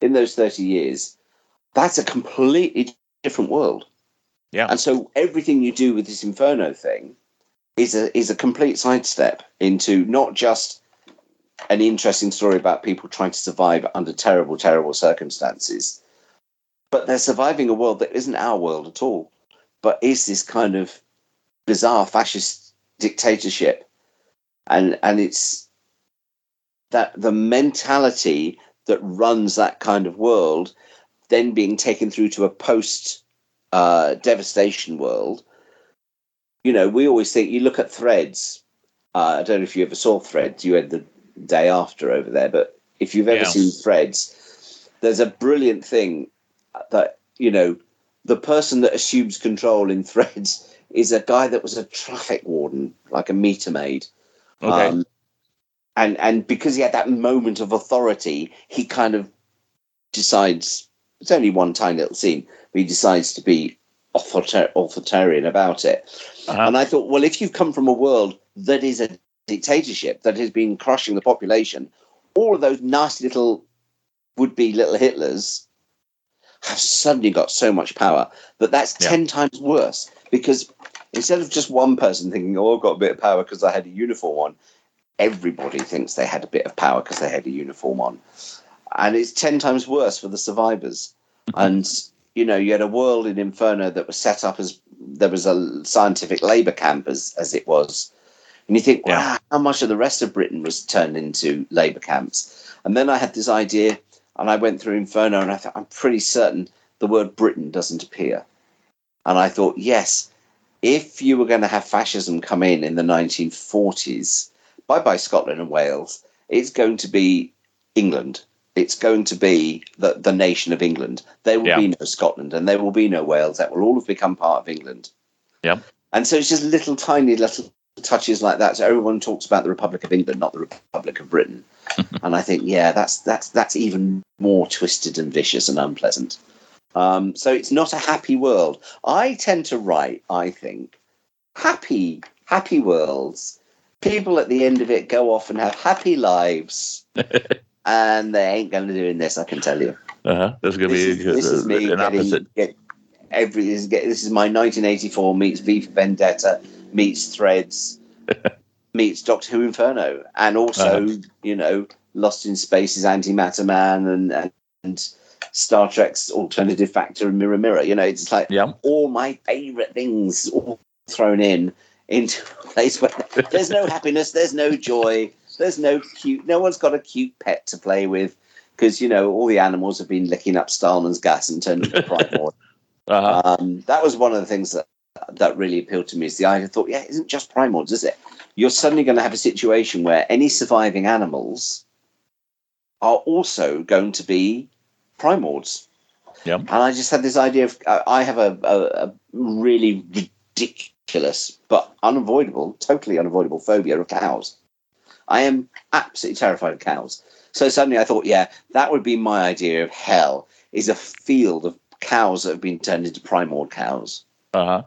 In those 30 years, that's a completely different world. Yeah. And so everything you do with this Inferno thing is a is a complete sidestep into not just an interesting story about people trying to survive under terrible, terrible circumstances, but they're surviving a world that isn't our world at all, but is this kind of bizarre fascist dictatorship. And and it's that the mentality that runs that kind of world then being taken through to a post uh, devastation world. You know, we always think you look at threads. Uh, I don't know if you ever saw threads. You had the day after over there, but if you've ever Yeah. seen threads, there's a brilliant thing that you know the person that assumes control in threads [LAUGHS] is a guy that was a traffic warden, like a meter maid. Okay. Um, and and because he had that moment of authority, he kind of decides. It's only one tiny little scene, but he decides to be author- authoritarian about it. Uh-huh. And I thought, well, if you've come from a world that is a dictatorship that has been crushing the population, all of those nasty little would-be little Hitlers have suddenly got so much power that that's Yeah. 10 times worse because instead of just one person thinking oh i've got a bit of power because i had a uniform on everybody thinks they had a bit of power because they had a uniform on. And it's 10 times worse for the survivors. Mm-hmm. And you know you had a world in inferno that was set up as there was a scientific labor camp as, as it was. And you think wow Yeah. how much of the rest of britain was turned into labor camps? And then i had this idea and I went through Inferno, and I thought I'm pretty certain the word Britain doesn't appear. And I thought, yes, if you were going to have fascism come in in the 1940s, bye bye Scotland and Wales, it's going to be England. It's going to be the, the nation of England. There will Yeah. be no Scotland and there will be no Wales. That will all have become part of England. Yep. And so it's just little tiny little touches like that. So everyone talks about the Republic of England, not the Republic of Britain. [LAUGHS] and I think, yeah, that's that's that's even more twisted and vicious and unpleasant. Um, so it's not a happy world. I tend to write, I think, happy, happy worlds. People at the end of it go off and have happy lives, [LAUGHS] and they ain't going to do in this. I can tell you. Uh-huh. There's going to This be is, this is uh, me an getting, opposite. get every. This is, get, this is my 1984 meets V for Vendetta meets Threads [LAUGHS] meets Doctor Who Inferno, and also Uh-huh. you know Lost in Space's Antimatter Man and, and and Star Trek's Alternative Factor and Mirror Mirror. You know, it's like Yeah. all my favorite things all thrown in into a place where there's no happiness, there's no joy, there's no cute. No one's got a cute pet to play with because you know all the animals have been licking up Stahlman's gas and turned into [LAUGHS] primordial. Uh-huh. Um, that was one of the things that that really appealed to me. Is the idea? I thought, yeah, it isn't just primords, is it? You're suddenly going to have a situation where any surviving animals are also going to be primords. Yep. And I just had this idea of I have a, a, a really ridiculous but unavoidable, totally unavoidable phobia of cows. I am absolutely terrified of cows. So suddenly I thought, yeah, that would be my idea of hell is a field of cows that have been turned into primord cows. Uh huh.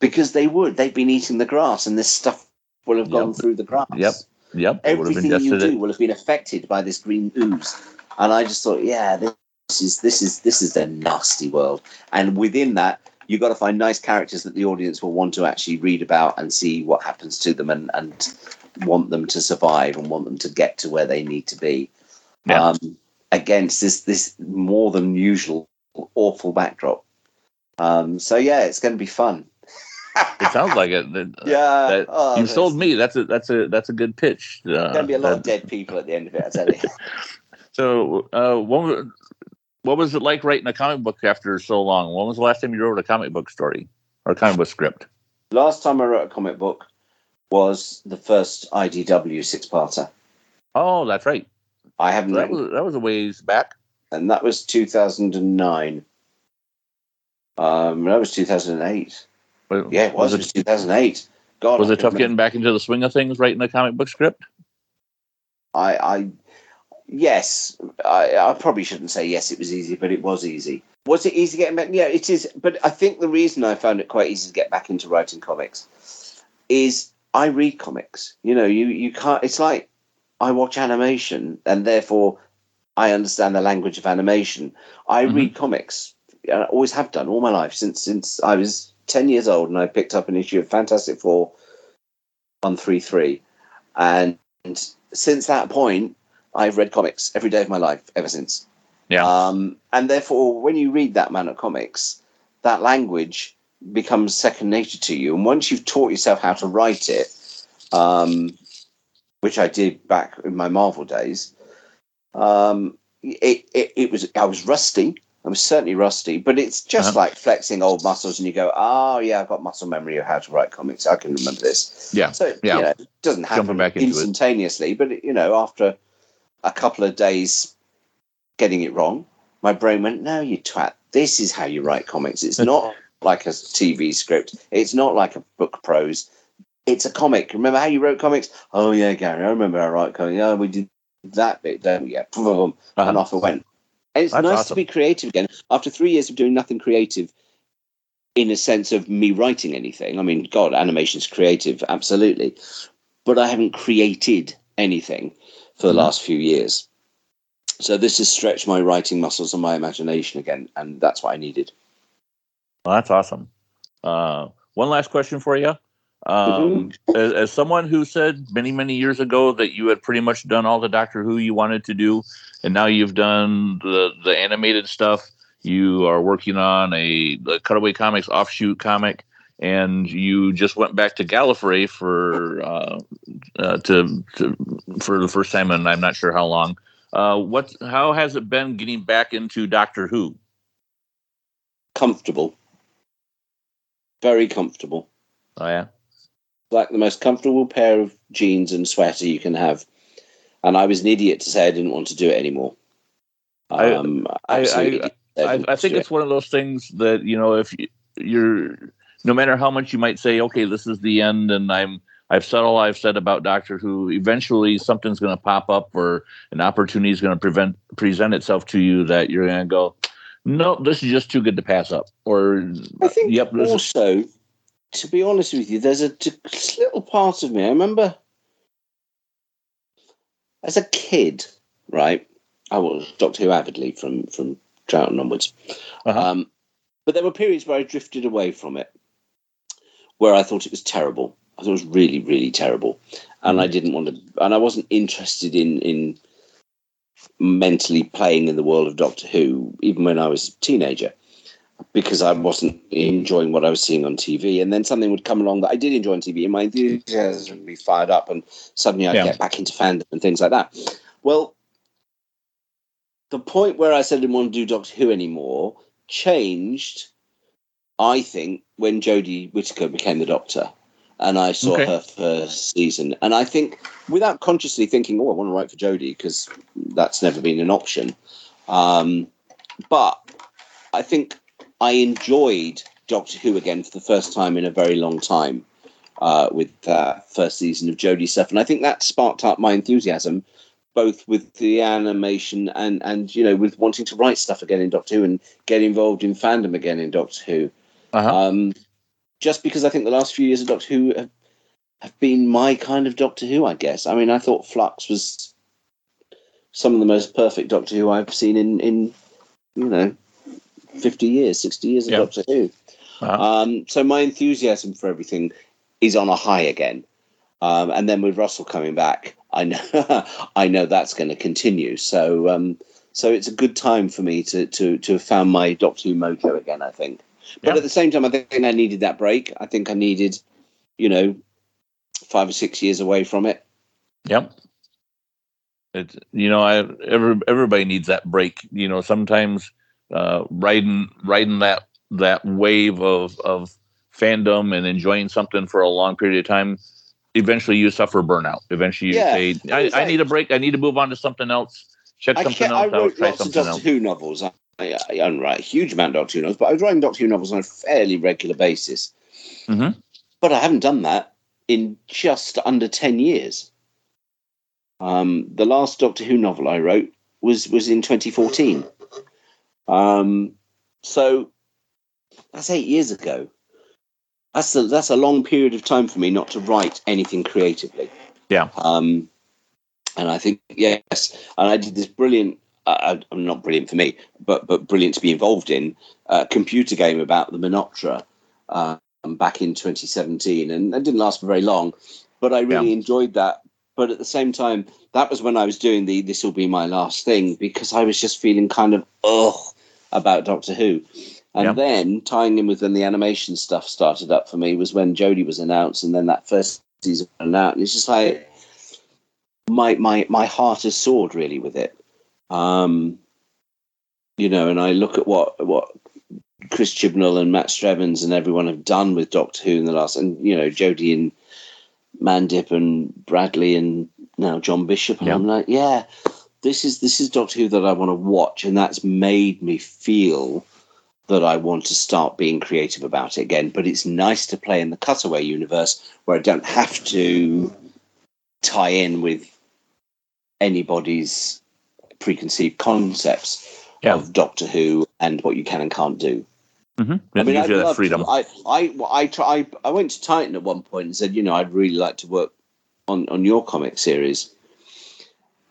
Because they would. They've been eating the grass and this stuff will have gone Yep. through the grass. Yep. Yep. It would have Everything you do will have been affected by this green ooze. And I just thought, yeah, this is this is this is a nasty world. And within that, you've got to find nice characters that the audience will want to actually read about and see what happens to them and, and want them to survive and want them to get to where they need to be. Yeah. Um, against this this more than usual awful backdrop. Um, so yeah, it's going to be fun. It sounds like it. [LAUGHS] That- Yeah, that- oh, you sold me. That's a that's a that's a good pitch. Uh, Going to be a lot of dead people at the end of it. I tell you. [LAUGHS] So, uh, what wa- what was it like writing a comic book after so long? When was the last time you wrote a comic book story or a comic book script? Last time I wrote a comic book was the first IDW six-parter. Oh, that's right. I haven't That was that was a ways back. and that was 2009. Um, that was 2008. But Yeah, it was. Was it was 2008. God, Was I it tough remember- getting back into the swing of things, writing a comic book script? I, I, yes, I, I probably shouldn't say yes. It was easy, but it was easy. Was it easy getting back? Yeah, it is. But I think the reason I found it quite easy to get back into writing comics is I read comics. You know, you you can't. It's like I watch animation, and therefore I understand the language of animation. I Mhm. read comics. and I always have done all my life since since I was ten years old, and I picked up an issue of Fantastic Four one three three, and since that point, I've read comics every day of my life ever since. Yeah. Um, and therefore, when you read that amount of comics, that language becomes second nature to you. And once you've taught yourself how to write it, um, which I did back in my Marvel days, um, it, it, it was I was rusty. I was certainly rusty, but it's just Uh-huh. like flexing old muscles, and you go, "Oh yeah, I've got muscle memory of how to write comics. I can remember this." Yeah. So Yeah. you know, it doesn't happen into it. instantaneously, but you know, after a couple of days getting it wrong, my brain went, "No, you twat. This is how you write comics. It's not [LAUGHS] like a TV script. It's not like a book prose. It's a comic. Remember how you wrote comics? Oh yeah, Gary, I remember how I write comics. Yeah, we did that bit, don't we? Yeah, [LAUGHS] boom, and Uh-huh. off it went. And it's That's nice awesome. to be creative again after three years of doing nothing creative. In a sense of me writing anything, I mean, God, animation's creative, absolutely, but I haven't created anything for the Mhm. last few years. So this has stretched my writing muscles and my imagination again, and that's what I needed. Well, that's awesome. Uh, one last question for you. Um, as, as someone who said many, many years ago that you had pretty much done all the Doctor Who you wanted to do, and now you've done the, the animated stuff, you are working on a the Cutaway Comics offshoot comic, and you just went back to Gallifrey for uh, uh, to, to for the first time, and I'm not sure how long. Uh, what? How has it been getting back into Doctor Who? Comfortable, very comfortable, Oh yeah, like the most comfortable pair of jeans and sweater you can have. And I was an idiot to say I didn't want to do it anymore. I- Um, I- I- idiot I, I think it's one of those things that you know if you- you're no matter how much you might say okay this is the end and i'm i've said all i've said about doctor who eventually something's going to pop up or an opportunity is going to prevent present itself to you that you're going to go no this is just too good to pass up or I think yep this is, also, to be honest with you, there's a little part of me. I remember as a kid, right? I was Doctor Who avidly from from Troughton onwards. uh-huh. Um, but there were periods where I drifted away from it, where I thought it was terrible. I thought it was really, really terrible, and I mm. didn't want to. And I wasn't interested in in mentally playing in the world of Doctor Who, even when I was a teenager, because I wasn't enjoying what I was seeing on TV. And then something would come along that I did enjoy on TV, and my enthusiasm would be fired up, and suddenly I'd Yeah. get back into fandom and things like that. Well, the point where I said I didn't want to do Doctor Who anymore changed, I think, when Jodie Whittaker became the Doctor. and I saw Okay. her first season. And I think, without consciously thinking, "Oh, I want to write for Jodie," because that's never been an option. Um, but I think I enjoyed Doctor Who again for the first time in a very long time uh, with that first season of Jodie stuff, and I think that sparked up my enthusiasm, both with the animation and and you know with wanting to write stuff again in Doctor Who and get involved in fandom again in Doctor Who. Uh-huh. Um, just because I think the last few years of Doctor Who have, have been my kind of Doctor Who, I guess. I mean, I thought Flux was some of the most perfect Doctor Who I've seen in, in you know, 50 years, 60 years of Yeah. Doctor Who. Uh-huh. Um, so my enthusiasm for everything is on a high again. Um, and then with Russell coming back, I know [LAUGHS] I know that's going to continue. So um, so it's a good time for me to to to have found my Doctor Who mojo again. I think, but Yeah. at the same time, I think I needed that break. I think I needed, you know, five or six years away from it. Yep. It's you know, I every, everybody needs that break. You know, sometimes uh, riding riding that that wave of of fandom and enjoying something for a long period of time. Eventually, you suffer burnout. Eventually, you Yeah. say, I, It's I need a break. I need to move on to something else. Check something I else out. wrote Try lots of something Doctor else. Who novels. I, I, I write a huge amount of Doctor Who novels, but I was writing Doctor Who novels on a fairly regular basis. Mhm. But I haven't done that in just under ten years. Um, the last Doctor Who novel I wrote was was in 2014. Um, so that's eight years ago. That's a, that's a long period of time for me not to write anything creatively. Yeah. Um, and I think yes, and I did this brilliant. Uh, uh, not brilliant for me, but but brilliant to be involved in a computer game about the Minotaur um, back in 2017, and that didn't last for very long, but I really enjoyed that. But at the same time, that was when I was doing the "This will be my last thing" because I was just feeling kind of ugh about Doctor Who. And Yeah. then tying in with when the animation stuff started up for me was when Jodie was announced, and then that first season went out, and it's just like my my my heart is soared really with it. Um, you know, and I look at what what Chris Chibnall and Matt Strevens and everyone have done with Doctor Who in the last, and you know, Jodie and Mandip and Bradley and now John Bishop, and. I'm like, yeah, this is this is Doctor Who that I want to watch, and that's made me feel that I want to start being creative about it again. But it's nice to play in the cutaway universe where I don't have to tie in with anybody's preconceived concepts Yeah. of Doctor Who and what you can and can't do. Mm-hmm. I mean, I'd love freedom. I, I, I, try, I went to Titan at one point and said, you know, I'd really like to work on, on your comic series.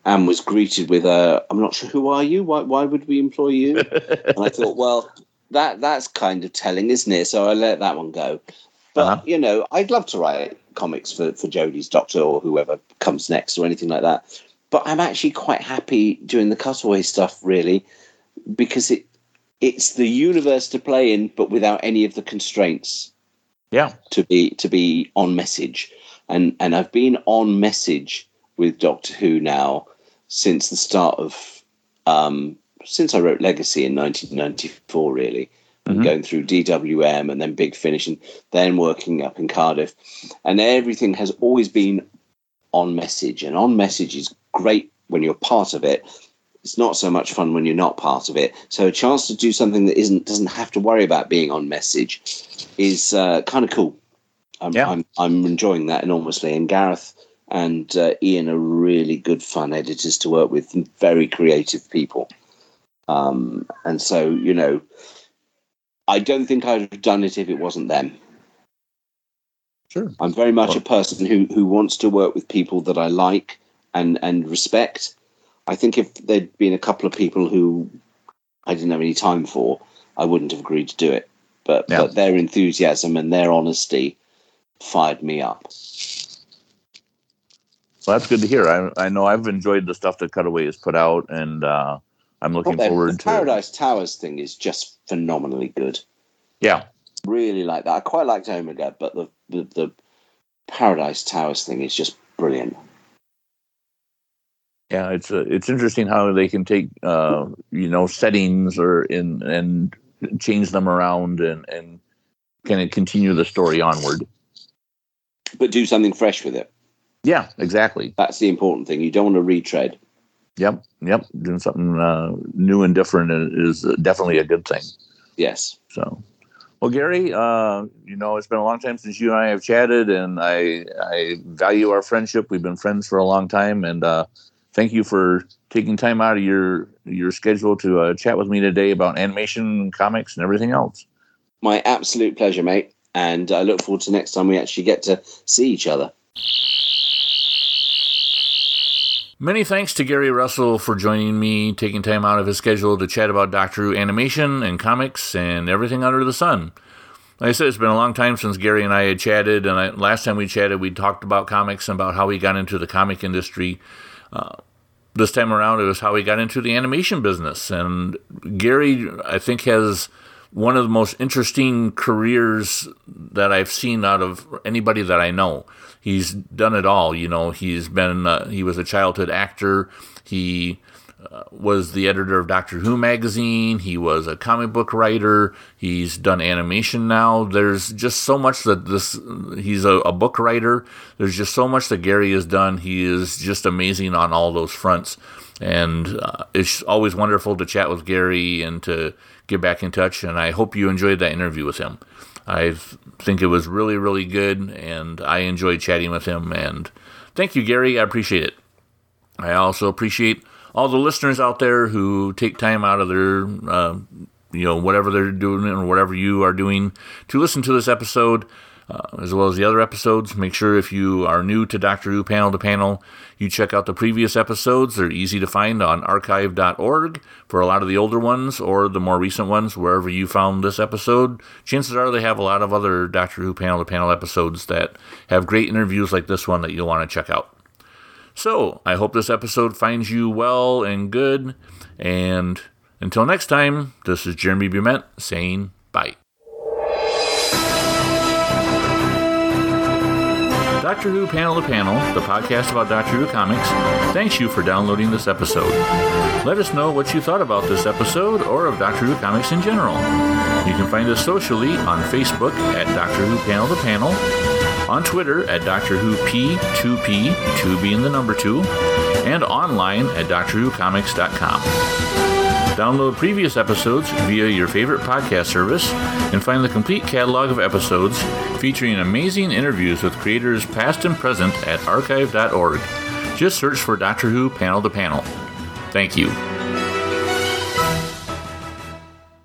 And was greeted with a, I'm not sure who are you? Why, why would we employ you? [LAUGHS] and I thought, well, that that's kind of telling, isn't it? So I let that one go. But Uh-huh. you know, I'd love to write comics for for Jodie's Doctor or whoever comes next or anything like that. But I'm actually quite happy doing the cutaway stuff, really, because it it's the universe to play in, but without any of the constraints yeah. to be to be on message. And and I've been on message with Doctor Who now since the start of um, since I wrote Legacy in 1994, really, and Mhm. going through DWM and then Big Finish and then working up in Cardiff, and everything has always been on message. And on message is great when you're part of it. It's not so much fun when you're not part of it. So a chance to do something that isn't doesn't have to worry about being on message is uh, kind of cool. I'm, Yeah. I'm I'm enjoying that enormously. And Gareth and uh, Ian are really good fun editors to work with, very creative people. Um, and so you know, I don't think I'd have done it if it wasn't them. Sure. I'm very much Well- a person who who wants to work with people that I like and and respect. I think if there'd been a couple of people who I didn't have any time for, I wouldn't have agreed to do it. But Yeah. but their enthusiasm and their honesty fired me up. Well, that's good to hear. I, I know I've enjoyed the stuff that Cutaway has put out, and uh, I'm looking the- forward the to. Paradise Towers thing is just phenomenally good. Yeah, Really like that. I quite liked Omega, but the the, the Paradise Towers thing is just brilliant. yeah. It's uh, it's interesting how they can take uh, you know settings or in and change them around and and kind of continue the story onward. but do something fresh with it. Yeah, exactly. That's the important thing. You don't want to retread. Yep, yep. Doing something uh, new and different is definitely a good thing. Yes. So, well, Gary, uh, you know, it's been a long time since you and I have chatted, and I I value our friendship. We've been friends for a long time, and uh, thank you for taking time out of your your schedule to uh, chat with me today about animation, comics, and everything else. My absolute pleasure, mate. And I look forward to next time we actually get to see each other. Many thanks to Gary Russell for joining me, taking time out of his schedule to chat about Doctor Who animation and comics and everything under the sun. Like I said, it's been a long time since Gary and I had chatted, and I, last time we chatted, we talked about comics and about how he got into the comic industry. Uh, this time around, it was how he got into the animation business. And Gary, I think, has one of the most interesting careers that I've seen out of anybody that I know he's done it all. You know, he's been uh, he was a childhood actor. He uh, was the editor of Doctor Who magazine. He was a comic book writer. He's done animation now. There's just so much that this. He's a, a book writer. There's just so much that Gary has done. He is just amazing on all those fronts. And uh, it's always wonderful to chat with Gary and to get back in touch. And I hope you enjoyed that interview with him. I think it was really, really good, and I enjoyed chatting with him. And thank you, Gary. I appreciate it. I also appreciate all the listeners out there who take time out of their, uh, you know, whatever they're doing or whatever you are doing to listen to this episode uh, as well as the other episodes. Make sure if you are new to Doctor Who Panel to Panel, you check out the previous episodes. They're easy to find on archive.org for a lot of the older ones or the more recent ones, wherever you found this episode. Chances are they have a lot of other Doctor Who Panel to Panel episodes that have great interviews like this one that you'll want to check out. So, I hope this episode finds you well and good. And until next time, this is Jeremy Bument saying bye. Doctor Who Panel to Panel, the podcast about Doctor Who comics, thanks you for downloading this episode. Let us know what you thought about this episode or of Doctor Who comics in general. You can find us socially on Facebook at Doctor Who Panel to Panel, on Twitter at Doctor Who P2P, 2 being the number 2, and online at DoctorWhoComics.com. Download previous episodes via your favorite podcast service and find the complete catalog of episodes featuring amazing interviews with creators past and present at archive.org. Just search for Doctor Who Panel to Panel. Thank you.